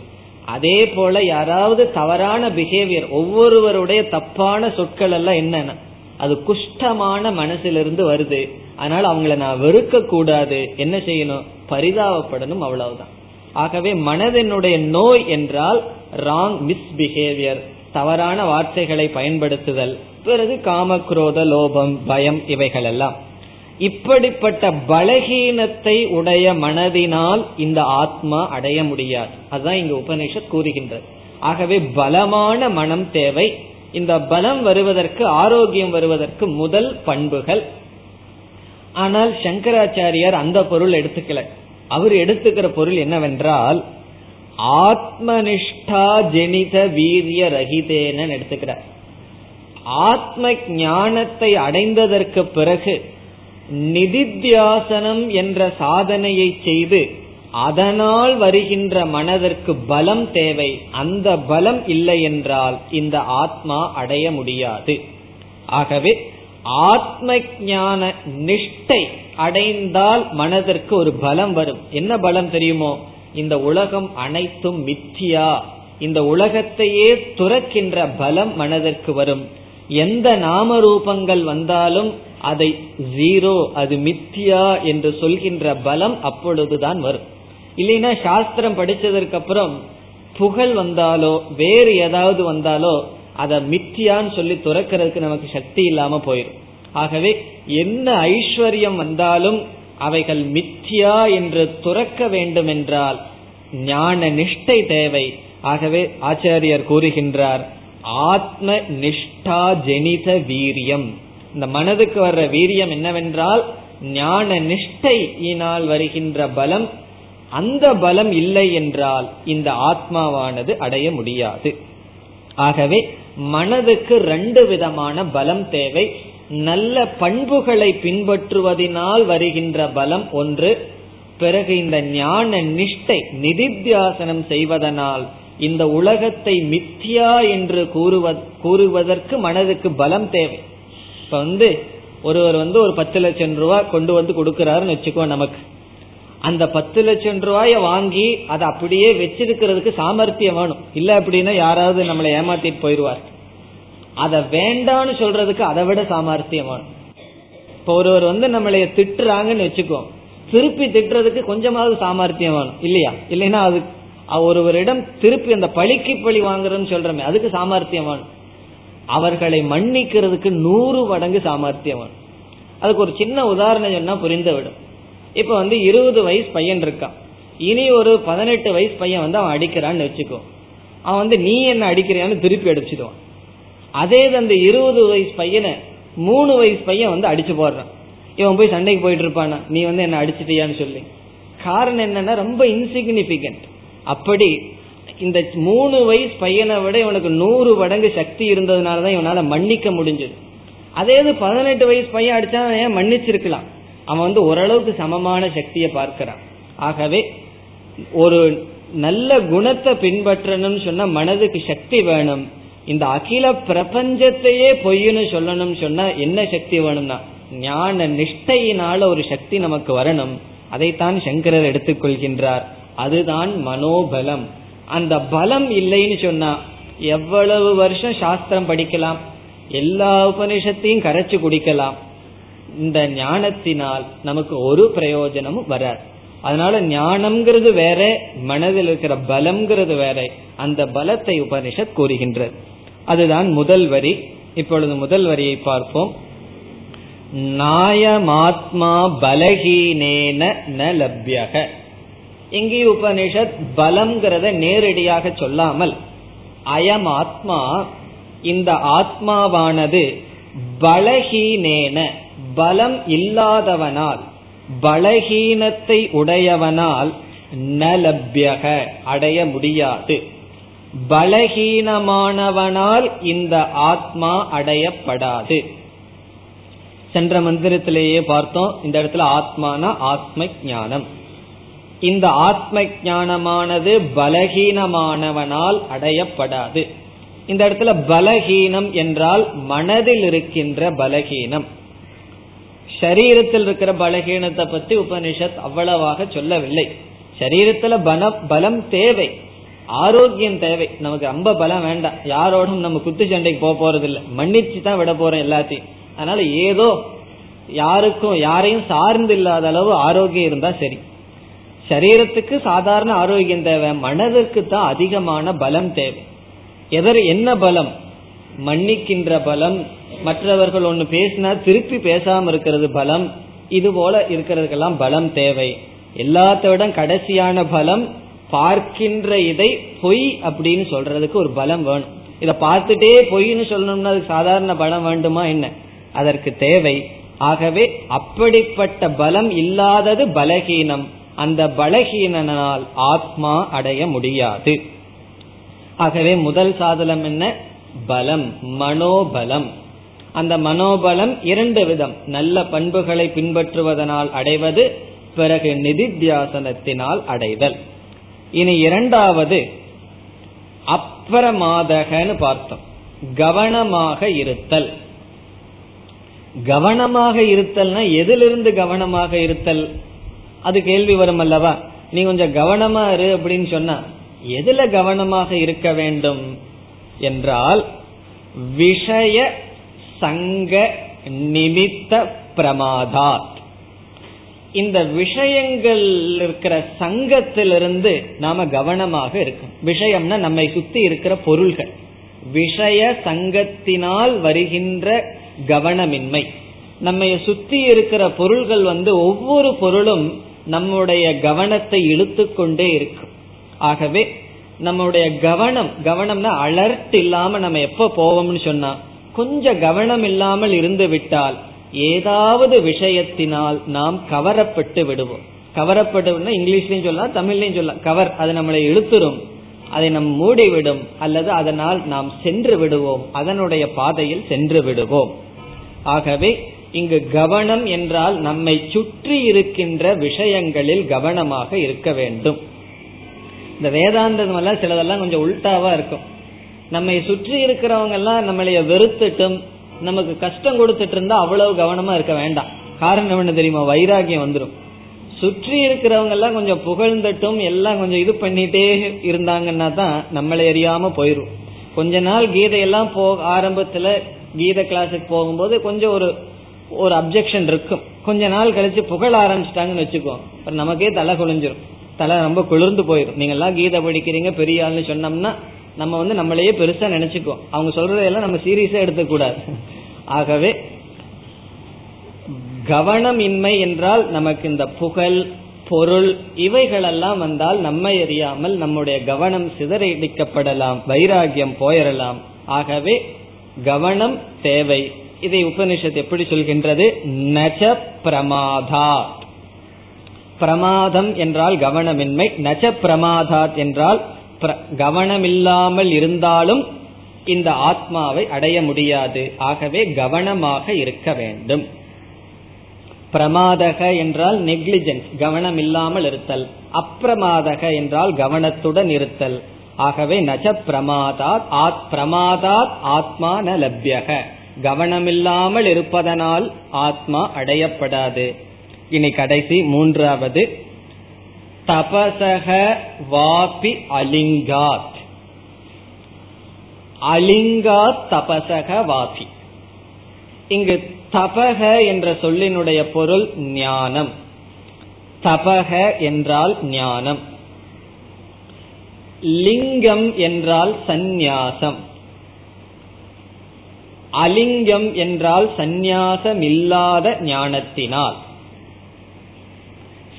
அதே போல யாராவது தவறான பிஹேவியர் ஒவ்வொருவருடைய தப்பான சொற்கள் எல்லாம் என்னன்னா அது குஷ்டமான மனசிலிருந்து வருது. அதனால அவங்கள நான் வெறுக்க கூடாது என்ன செய்யணும்? பரிதாபப்படணும் அவ்வளவுதான். ஆகவே மனதினுடைய நோய் என்றால் ராங் மிஸ்பிஹேவியர் தவறான வார்த்தைகளை பயன்படுத்துதல் பிறகு காமக்ரோத லோபம் பயம் இவைகள் எல்லாம் இப்படிப்பட்ட பலகீனத்தை உடைய மனதினால் இந்த ஆத்மா அடைய முடியாது. அதுதான் இங்க உபனிஷத் கூறுகின்றது. ஆகவே பலமான மனம் தேவை. இந்த பலம் வருவதற்கு ஆரோக்கியம் வருவதற்கு முதல் பண்புகள். ஆனால் சங்கராச்சாரியார் அந்த பொருள் எடுத்துக்கல. அவர் எடுத்துக்கிற பொருள் என்னவென்றால் ஆத்மனிஷ்டா ஜெனித வீரிய ரகிதேன எடுத்துக்கிறார். ஆத்ம ஞானத்தை அடைந்ததற்கு பிறகு நிதித்தியாசனம் என்ற சாதனையை செய்து அதனால் வருகின்ற மனதிற்கு பலம் தேவை. அந்த பலம் இல்லை என்றால் இந்த ஆத்மா அடைய முடியாது. ஆகவே ஆத்ம ஞான நிஷ்டை அடைந்தால் மனதிற்கு ஒரு பலம் வரும். என்ன பலம் தெரியுமோ? இந்த உலகம் அனைத்தும் மித்தியா. இந்த உலகத்தையே துறக்கின்ற பலம் மனதிற்கு வரும். எந்த நாம ரூபங்கள் வந்தாலும் அதை ஜீரோ அது மித்தியா என்று சொல்கின்ற பலம் அப்பொழுதுதான் வரும். இல்லைன்னா சாஸ்திரம் படிச்சதற்கு அப்புறம் புகழ் வந்தாலோ வேறு ஏதாவது வந்தாலோ அதை மித்தியான்னு சொல்லி துறக்கிறதுக்கு நமக்கு சக்தி இல்லாம போயிடும் ஆகவே என்ன ஐஸ்வர்யம் வந்தாலும் அவைகள் மித்தியா என்று துறக்க வேண்டும் என்றால் ஞான நிஷ்டை தேவை. ஆகவே ஆச்சாரியர் கூறுகின்றார் ஆத்ம நிஷ்டா ஜெனித வீரியம். இந்த மனதுக்கு வர்ற வீரியம் என்னவென்றால் ஞான நிஷ்டையினால் வருகின்ற பலம் அந்த பலம் இல்லை என்றால் இந்த ஆத்மாவானது அடைய முடியாது. ஆகவே மனதுக்கு ரெண்டு விதமான பலம் தேவை. நல்ல பண்புகளை பின்பற்றுவதனால் வருகின்ற பலம் ஒன்று. பிறகு இந்த ஞான நிஷ்டை நிதித்தியாசனம் செய்வதனால் இந்த உலகத்தை மித்தியா என்று கூறுவதற்கு மனதுக்கு பலம் தேவை. இப்ப வந்து ஒருவர் வந்து ஒரு பத்து லட்சம் ரூபாய் கொண்டு வந்து கொடுக்கிறாருன்னு வச்சுக்கோ நமக்கு. அந்த பத்து லட்சம் ரூபாய வாங்கி அதை அப்படியே வச்சிருக்கிறதுக்கு சாமர்த்தியம் வேணும். இல்ல அப்படின்னா யாராவது நம்மளை ஏமாத்திட்டு போயிடுவார். அதை வேண்டான்னு சொல்றதுக்கு அதை விட சாமர்த்தியம் வேணும். இப்போ ஒருவர் வந்து நம்மளைய திட்டுறாங்கன்னு வச்சுக்கோ திருப்பி திட்டுறதுக்கு கொஞ்சமாவது சாமர்த்தியம் வேணும். இல்லையா? இல்லைன்னா அது ஒருவரிடம் திருப்பி அந்த பழிக்கு பழி வாங்குறோம்னு சொல்றமே அதுக்கு சாமர்த்தியம் வேணும். அவர்களை மன்னிக்கிறதுக்கு நூறு மடங்கு சாமர்த்தியம் வேணும். அதுக்கு ஒரு சின்ன உதாரணம் சொன்னா புரிந்துவிடும். இப்ப வந்து இருபது வயசு பையன் இருக்கான். இனி ஒரு பதினெட்டு வயசு பையன் வந்து அவன் அடிக்கிறான்னு வச்சுக்கோ. அவன் வந்து நீ என்ன அடிக்கிறியான்னு திருப்பி அடிச்சிடுவான். அதே அந்த இருபது வயசு பையனை மூணு வயசு பையன் வந்து அடிச்சு போடுறான். இவன் போய் சண்டைக்கு போயிட்டு இருப்பானா? நீ வந்து என்ன அடிச்சிட்டியான்னு சொல்லி. காரணம் என்னன்னா ரொம்ப இன்சிக்னிபிகண்ட் அப்படி இந்த மூணு வயசு பையனை விட இவனுக்கு நூறு மடங்கு சக்தி இருந்ததுனாலதான் இவனால மன்னிக்க முடிஞ்சது. அதே இது பதினெட்டு வயசு பையன் அடிச்சா ஏன் மன்னிச்சிருக்கலாம்? அவன் வந்து ஓரளவுக்கு சமமான சக்தியை பார்க்கிறான். ஆகவே ஒரு நல்ல குணத்தை பின்பற்றணும்னு சொன்னா மனதுக்கு சக்தி வேணும். இந்த அகில பிரபஞ்சத்தையே பொய்னு சொல்லணும்னு சொன்னா என்ன சக்தி வேணும்னா ஞான நிஷ்டையினால ஒரு சக்தி நமக்கு வரணும். அதைத்தான் சங்கரர் எடுத்துக்கொள்கின்றார். அதுதான் மனோபலம். அந்த பலம் இல்லைன்னு சொன்னா எவ்வளவு வருஷம் சாஸ்திரம் படிக்கலாம் எல்லா உபனிஷத்தையும் கரைச்சு குடிக்கலாம். இந்த ஞானத்தினால் நமக்கு ஒரு பிரயோஜனமும் வராது. அதனால ஞானம்ங்கிறது வேற மனதில் இருக்கிற பலம்ங்கிறது வேற அந்த பலத்தை உபனிஷத் கூறுகின்றது. அதுதான் முதல் வரி. இப்பொழுது முதல் வரியை பார்ப்போம். நாயமாத்மா பலகீனேன ந லப்யக. இங்கே உபனிஷத் பலம்ங்கிறத நேரடியாக சொல்லாமல் அயம் ஆத்மா இந்த ஆத்மாவானது பலஹீனேன பலம் இல்லாதவனால் பலகீனத்தை உடையவனால் நலபியக அடைய முடியாது. பலகீனமானவனால் இந்த ஆத்மா அடையப்படாது. சென்ற மந்திரத்திலேயே பார்த்தோம் இந்த இடத்துல ஆத்மானா ஆத்ம ஞானம் இந்த ஆத்ம ஞானமானது பலகீனமானவனால் அடையப்படாது. இந்த இடத்துல பலகீனம் என்றால் மனதில் இருக்கின்ற பலகீனம். சரீரத்தில் இருக்கிற பலகீனத்தை பத்தி உபனிஷத் அவ்வளவாக சொல்லவில்லை. சரீரத்துல பலம் பலம் தேவை. ஆரோக்கியம் தேவை. நமக்கு ரொம்ப பலம் வேண்டாம். யாரோடும் நம்ம குத்து சண்டைக்கு போக போறது இல்லை மன்னிச்சு தான் விட போறோம் எல்லாத்தையும். அதனால ஏதோ யாருக்கும் யாரையும் சார்ந்து இல்லாத அளவு ஆரோக்கியம் இருந்தா சரி. சரீரத்துக்கு சாதாரண ஆரோக்கியம் தேவை. மனதிற்கு தான் அதிகமான பலம் தேவை. எதர் என்ன பலம்? மன்னிக்கின்ற பலம் மற்றவர்கள் ஒன்னு பேசினா திருப்பி பேசாம இருக்கிறது பலம் இது போல இருக்கிறதுக்கெல்லாம் பலம் தேவை. எல்லாத்த விட கடைசியான பலம் பார்க்கின்ற இதை பொய் அப்படின்னு சொல்றதுக்கு ஒரு பலம் வேணும். இதை பார்த்துட்டே பொய்ன்னு சொல்லணும்னா அது சாதாரண பலம் வேண்டுமா என்ன? அதற்கு தேவை. ஆகவே அப்படிப்பட்ட பலம் இல்லாதது பலகீனம். அந்த பலகீனனால் ஆத்மா அடைய முடியாது. ஆகவே முதல் சாதனம் என்ன? பலம் மனோபலம். அந்த மனோபலம் இரண்டு விதம். நல்ல பண்புகளை பின்பற்றுவதனால் அடைவது பிறகு நிதித்தியாசனத்தினால் அடைதல். இனி இரண்டாவது அப்பிரமாதகன்னு பார்த்தோம். கவனமாக இருத்தல். கவனமாக இருத்தல்னா எதிலிருந்து கவனமாக இருத்தல்? அது கேள்வி வரும் அல்லவா? நீ கொஞ்சம் கவனமா இரு அப்படின்னு சொன்னா எதுல கவனமாக இருக்க வேண்டும்? என்றால் விஷய சங்க நிமித்த பிரமாதாத். இந்த விஷயங்கள் இருக்கிற சங்கத்திலிருந்து நாம கவனமாக இருக்கும் விஷயம்னா நம்மை சுத்தி இருக்கிற பொருள்கள். விஷய சங்கத்தினால் வருகின்ற கவனமின்மை. நம்ம சுத்தி இருக்கிற பொருள்கள் வந்து ஒவ்வொரு பொருளும் நம்முடைய கவனத்தை இழுத்து கொண்டே இருக்கும். ஆகவே நம்முடைய கவனம் கவனம்னா அலர்ட் இல்லாம நம்ம எப்ப போவோம்னு சொன்னா கொஞ்சம் கவனம் இல்லாமல் இருந்து விட்டால் ஏதாவது விஷயத்தினால் நாம் கவரப்பட்டு விடுவோம். கவரப்பட்டு இங்கிலீஷ்லயும் சொல்லலாம் தமிழ்லயும் சொல்லலாம். கவர் அது நம்மளை இழுத்துரும் அதை நம் மூடிவிடும் அல்லது அதனால் நாம் சென்று விடுவோம். அதனுடைய பாதையில் சென்று விடுவோம். ஆகவே இங்கு கவனம் என்றால் நம்மை சுற்றி இருக்கின்ற விஷயங்களில் கவனமாக இருக்க வேண்டும். இந்த வேதாந்தம் எல்லாம் சிலதெல்லாம் கொஞ்சம் உள்டாவா இருக்கும். நம்மை சுற்றி இருக்கிறவங்க எல்லாம் நம்மளைய வெறுத்துட்டும் நமக்கு கஷ்டம் கொடுத்துட்டு இருந்தா அவ்வளவு கவனமா இருக்க வேண்டாம். காரணம் என்ன தெரியுமா? வைராகியம் வந்துடும் சுற்றி இருக்கிறவங்க எல்லாம் கொஞ்சம் புகழ்ந்துட்டும் எல்லாம் கொஞ்சம் இது பண்ணிட்டே இருந்தாங்கன்னா தான் நம்மளை அறியாம போயிரும். கொஞ்ச நாள் கீதையெல்லாம் போ ஆரம்பத்துல கீத கிளாஸுக்கு போகும்போது கொஞ்சம் ஒரு ஒரு அப்செக்ஷன் இருக்கும். கொஞ்ச நாள் கழிச்சு புகழ ஆரம்பிச்சிட்டாங்கன்னு வச்சுக்கோ நமக்கே தலை குழிஞ்சிரும் தலை ரொம்ப குளிர்ந்து போயிடும் நீங்க எல்லாம் கீதை படிக்கிறீங்க பெரிய ஆள்னு சொன்னோம்னா நம்ம வந்து நம்மளையே பெருசா நினைச்சுக்கோ அவங்க சொல்றதெல்லாம் நம்ம சீரியஸா எடுத்துக்கூடாது. ஆகவே கவனமின்மை என்றால் நமக்கு இந்த புகழ் பொருள் இவைகளெல்லாம் வந்தால் நம்மை அறியாமல் நம்முடைய கவனம் சிதறடிக்கப்படலாம் வைராகியம் போயிடலாம் ஆகவே கவனம் தேவை. இதை உபனிஷத் எப்படி சொல்கின்றது? நஜ பிரமாதாத் பிரமாதம் என்றால் கவனமின்மை நச்ச பிரமாதாத் என்றால் கவனமில்லாமல் இருந்தாலும் இந்த ஆத்மாவை அடைய முடியாது. ஆகவே கவனமாக இருக்க வேண்டும். பிரமாதக என்றால் நெக்லிஜென்ஸ் கவனம் இல்லாமல் இருத்தல். அப்பிரமாதக என்றால் கவனத்துடன் இருத்தல். ஆகவே நஜ பிரமாதாத் ஆத் பிரமாதாத் ஆத்மா ந லப்யக. கவனமில்லாமல் இருப்பதனால் ஆத்மா அடையப்படாது. இனி கடைசி மூன்றாவது. தபசக வாபி அலிங்காத். அலிங்காத் தபசக வாபி. இங்கு தபக என்ற சொல்லினுடைய பொருள் ஞானம். தபக என்றால் ஞானம். லிங்கம் என்றால் சந்நியாசம். அலிங்கம் என்றால் சந்நியாசமில்லாத ஞானத்தினால்.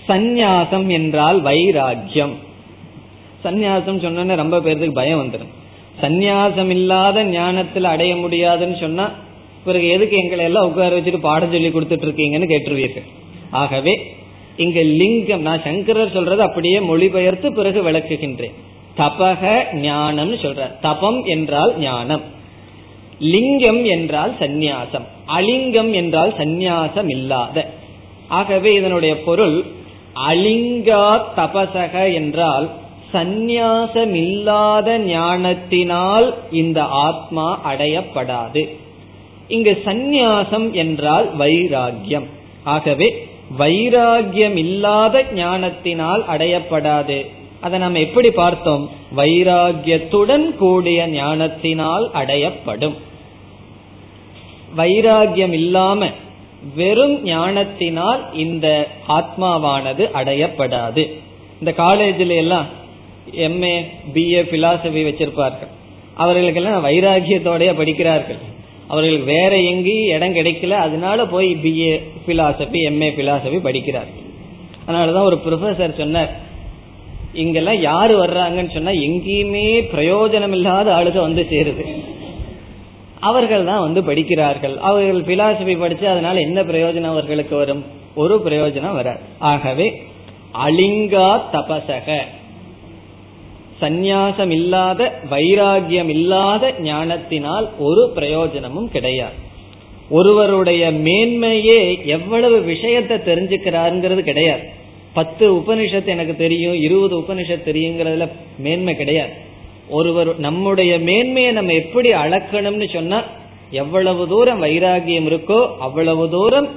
சந்நியாசம் என்றால் வைராக்கியம். சந்நியாசம் சொன்ன ரொம்ப பேர்த்துக்கு பயம் வந்துடும் சந்நியாசம் இல்லாத ஞானத்தில் அடைய முடியாதுன்னு சொன்னா பிறகு எதுக்கு எங்களை எல்லாம் உட்கார வச்சுட்டு பாடம் சொல்லி கொடுத்துட்டு இருக்கீங்கன்னு கேட்டுருவீர்கள். ஆகவே இங்க லிங்கம் நான் சங்கரர் சொல்றது அப்படியே மொழிபெயர்த்து பிறகு விளக்குகின்றேன். தபக ஞானம் சொல்ற தபம் என்றால் ஞானம். லிங்கம் என்றால் சந்நியாசம். அலிங்கம் என்றால் சந்நியாசம் இல்லாத ஆகவே இதனுடைய பொருள் அலிங்கா தபசக என்றால் சந்நியாசமில்லாத ஞானத்தினால் இந்த ஆத்மா அடையப்படாது. இங்கு சந்நியாசம் என்றால் வைராகியம் ஆகவே வைராகியம் இல்லாத ஞானத்தினால் அடையப்படாது. அதை நம்ம எப்படி பார்த்தோம்? வைராகியத்துடன் கூடிய ஞானத்தினால் அடையப்படும். வைராகியம் இல்லாம வெறும் ஞானத்தினால் இந்த ஆத்மாவானது அடையப்படாது. இந்த காலேஜில் எல்லாம் எம்ஏ பிஏ பிலாசபி வச்சிருப்பார்கள். அவர்களுக்கெல்லாம் வைராகியத்தோடைய படிக்கிறார்கள். அவர்களுக்கு வேற எங்கேயும் இடம் கிடைக்கல. அதனால போய் பிஏ பிலாசபி எம்ஏ பிலாசபி படிக்கிறார்கள். அதனாலதான் ஒரு ப்ரொஃபசர் சொன்னார் இங்கெல்லாம் யாரு வர்றாங்கன்னு சொன்னா எங்கேயுமே பிரயோஜனம் இல்லாத ஆளுக வந்து சேருது. அவர்கள் தான் வந்து படிக்கிறார்கள். அவர்கள் பிலாசபி படிச்சு அதனால என்ன பிரயோஜனம் அவர்களுக்கு வரும்? ஒரு பிரயோஜனம் வராது. ஆகவே அலிங்கா தபசக. சந்நியாசம் இல்லாத வைராகியம் இல்லாத ஞானத்தினால் ஒரு பிரயோஜனமும் கிடையாது. ஒருவருடைய மேன்மையே எவ்வளவு விஷயத்தை தெரிஞ்சுக்கிறாருங்கிறது கிடையாது. பத்து உபனிஷத்து எனக்கு தெரியும் இருபது உபனிஷத் தெரியுங்கிறதுல மேன்மை கிடையாது. ஒருவர் நம்முடைய மேன்மையை நம்ம எப்படி அளக்கணும்னு சொன்னா எவ்வளவு தூரம் வைராகியம் இருக்கோ அவ்வளவு தூரம்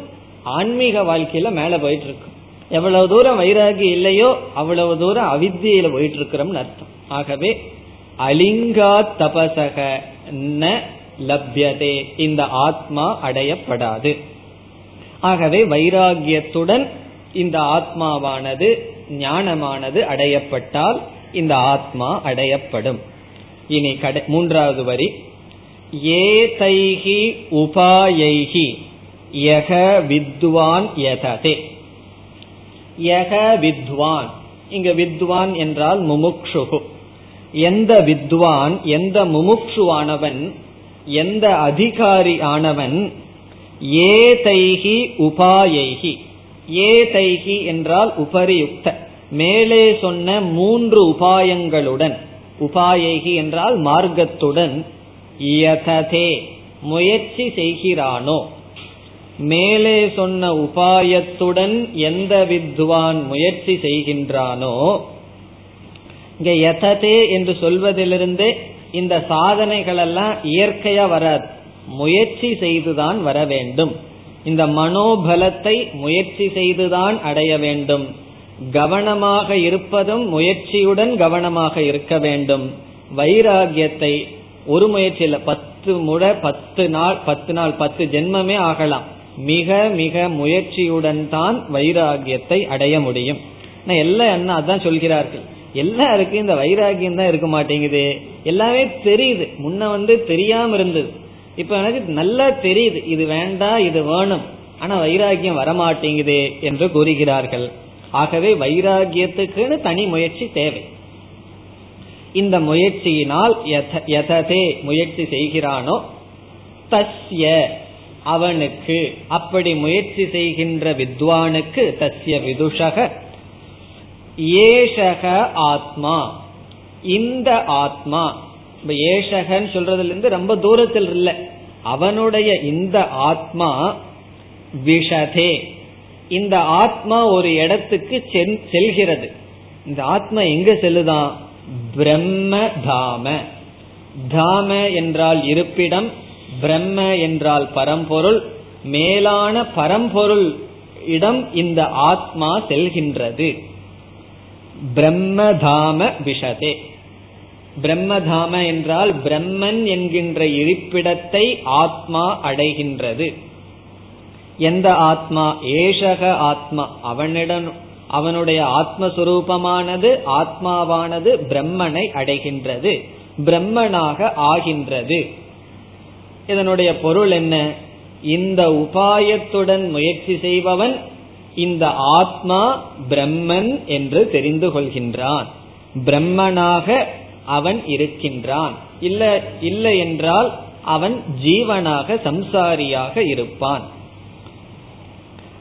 ஆன்மீக வாழ்க்கையில மேல போயிட்டு இருக்கும் எவ்வளவு தூரம் வைராகி இல்லையோ அவ்வளவு தூரம் அவித்தியில போயிட்டு இருக்கிறோம்னு அர்த்தம். ஆகவே அலிங்கா தபசக ந லப்யதே. இந்த ஆத்மா அடையப்படாது. ஆகவே வைராகியத்துடன் இந்த ஆத்மாவானது ஞானமானது அடையப்பட்டால் இந்த ஆத்மா அடையப்படும். இனி கடை மூன்றாவது வரி. ஏதைகி உபாயைகி யக வித்வான் யததே. யக வித்வான். இங்க வித்வான் என்றால் முமுக்ஷுகு எந்த வித்வான் எந்த முமுக்ஷுவானவன் எந்த அதிகாரி ஆனவன் ஏதைகி உபாயைகி ஏதைகி என்றால் உபரியுக்த. மேலே சொன்ன மூன்று உபாயங்களுடன் உபாயகி என்றால் மார்க்கத்துடன் யததே முயற்சி செய்கிறானோ? மேலே சொன்ன உபாயத்துடன் எந்த வித்வான் முயற்சி செய்கின்றானோ? இங்க யததே என்று சொல்வதிலிருந்து இந்த சாதனைகள் எல்லாம் இயற்கையா வராது. முயற்சி செய்துதான் வர வேண்டும். இந்த மனோபலத்தை முயற்சி செய்துதான் அடைய வேண்டும். கவனமாக இருப்பதும் முயற்சியுடன் கவனமாக இருக்க வேண்டும். வைராகியத்தை ஒரு முயற்சியில் பத்து முறை பத்து நாள் பத்து நாள் பத்து ஜென்மமே ஆகலாம். மிக மிக முயற்சியுடன் தான் வைராகியத்தை அடைய முடியும். எல்லாம் என்ன அதான் சொல்கிறார்கள். எல்லாருக்கும் இந்த வைராகியம் தான் இருக்க மாட்டேங்குது. எல்லாமே தெரியுது. முன்ன வந்து தெரியாம இருந்தது. இப்ப எனக்கு நல்லா தெரியுது. இது வேண்டாம் இது வேணும். ஆனா வைராகியம் வரமாட்டேங்குது என்று கூறுகிறார்கள். ஆகவே வைராகியத்துக்குன்னு தனி முயற்சி தேவை. இந்த முயற்சியினால் எததே முயற்சி செய்கிறானோ தஸ்ய அவனுக்கு அப்படி முயற்சி செய்கின்ற வித்வானுக்கு தஸ்ய விதுஷக ஏஷக ஆத்மா. இந்த ஆத்மா இப்ப ஏஷகன்னு சொல்றதுல இருந்து ரொம்ப தூரத்தில் இல்லை அவனுடைய இந்த ஆத்மா விஷதே. இந்த ஆத்மா ஒரு இடத்துக்கு செல்கிறது. இந்த ஆத்மா எங்க செல்லுதான் பிரம்ம தாம. தாம என்றால் இருப்பிடம் பிரம்ம என்றால் பரம்பொருள் மேலான பரம்பொருள் இடம் இந்த ஆத்மா செல்கின்றது. பிரம்மதாம விஷதே. பிரம்மதாம என்றால் பிரம்மன் என்கின்ற இருப்பிடத்தை ஆத்மா அடைகின்றது. எந்த ஆத்மா? ஏஷக ஆத்மா. அவனிடம் அவனுடைய ஆத்மஸ்வரூபமானது ஆத்மாவானது பிரம்மனை அடைகின்றது. பிரம்மனாக ஆகின்றது. இதனுடைய பொருள் என்ன? இந்த உபாயத்துடன் முயற்சி செய்பவன் இந்த ஆத்மா பிரம்மன் என்று தெரிந்து கொள்கின்றான். பிரம்மனாக அவன் இருக்கின்றான். இல்ல இல்லை என்றால் அவன் ஜீவனாக சம்சாரியாக இருப்பான்.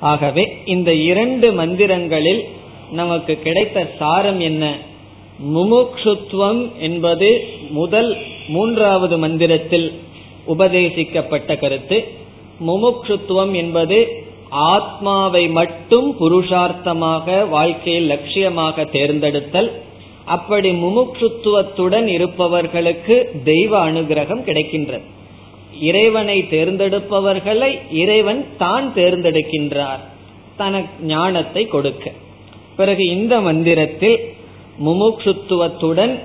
ஆகவே இந்த இரண்டு மந்திரங்களில் நமக்கு கிடைத்த சாரம் என்ன? முமுக்ஷுத்துவம் என்பது முதல் மூன்றாவது மந்திரத்தில் உபதேசிக்கப்பட்ட கருத்து. முமுக்ஷுத்துவம் என்பது ஆத்மாவை மட்டும் புருஷார்த்தமாக வாழ்க்கையில் லட்சியமாக தேர்ந்தெடுத்தல். அப்படி முமுட்சுத்துவத்துடன் இருப்பவர்களுக்கு தெய்வ அனுகிரகம் கிடைக்கின்றது. இறைவனை தேர்ந்தெடுப்பவர்களை இறைவன் தான் தேர்ந்தெடுக்கின்றார் தனக்கு ஞானத்தை கொடுக்க. பிறகு இந்த மந்திரத்தில் முமுட்சுத்துவத்துடன்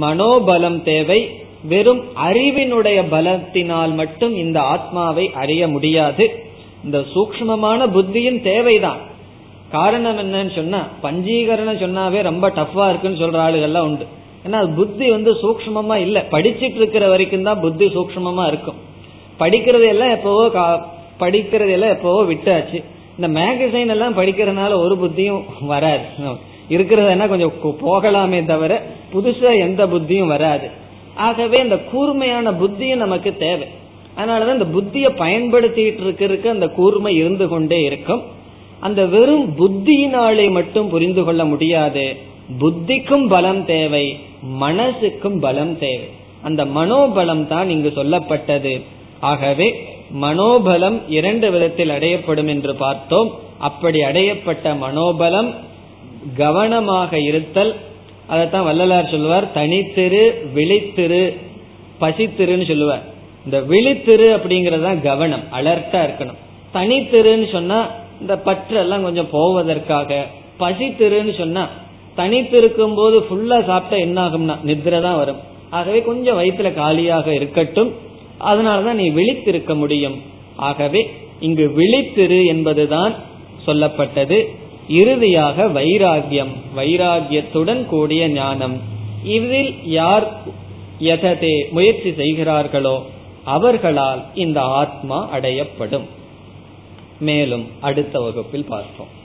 மனோபலம் தேவை வெறும் அறிவினுடைய பலத்தினால் மட்டும் இந்த ஆத்மாவை அறிய முடியாது. இந்த சூக்மமான புத்தியும் தேவைதான். காரணம் என்னன்னு சொன்னா பஞ்சீகரணம் சொன்னாவே ரொம்ப டஃபா இருக்குன்னு சொல்ற ஆளுகள்லாம் உண்டு. ஏன்னா புத்தி வந்து சூக்மமா இல்ல. படிச்சிட்டு இருக்கிற வரைக்கும் தான் புத்தி சூக்மமா இருக்கும். படிக்கிறது எல்லாம் எப்பவோ படிக்கிறது எல்லாம் எப்பவோ விட்டாச்சு. இந்த மேகசைன் எல்லாம் படிக்கிறதுனால ஒரு புத்தியும் வராது. இருக்கிறதுனா கொஞ்சம் போகலாமே தவிர புதுசா எந்த புத்தியும் வராது. ஆகவே இந்த கூர்மையான புத்தியும் நமக்கு தேவை. அதனாலதான் இந்த புத்தியை பயன்படுத்திட்டு இருக்கிறதுக்கு அந்த கூர்மை இருந்து கொண்டே இருக்கும். அந்த வெறும் புத்தியினாலே மட்டும் புரிந்து கொள்ள முடியாது. புத்திக்கும் பலம் தேவை மனசுக்கும் பலம் தேவை. அந்த மனோபலம் தான் இங்கு சொல்லப்பட்டது. ஆகவே மனோபலம் இரண்டு விதத்தில் அடையப்படும் என்று பார்த்தோம். அப்படி அடையப்பட்ட மனோபலம் கவனமாக இருத்தல் அதைத்தான் வள்ளலார் சொல்லுவார் தனித்திரு விழித்திரு பசித்திருன்னு சொல்லுவார். இந்த விழித்திரு அப்படிங்கறதுதான் கவனம் அலர்ட்டா இருக்கணும். தனித்திருன்னு சொன்னா இந்த பற்று எல்லாம் கொஞ்சம் போவதற்காக பசித்திருன்னு சொன்னா தனித்திருக்கும் போது ஃபுல்லா சாப்பிட்டா என்ன ஆகும்னா நித்திர தான் வரும். ஆகவே கொஞ்சம் வயிற்றுல காலியாக இருக்கட்டும். அதனாலதான் நீ விழித்திருக்க முடியும். ஆகவே இங்கு விழித்திரு என்பதுதான் சொல்லப்பட்டது. இறுதியாக வைராகியம் வைராகியத்துடன் கூடிய ஞானம். இதில் யார் எததே முயற்சி செய்கிறார்களோ அவர்களால் இந்த ஆத்மா அடையப்படும். மேலும் அடுத்த வகுப்பில் பார்ப்போம்.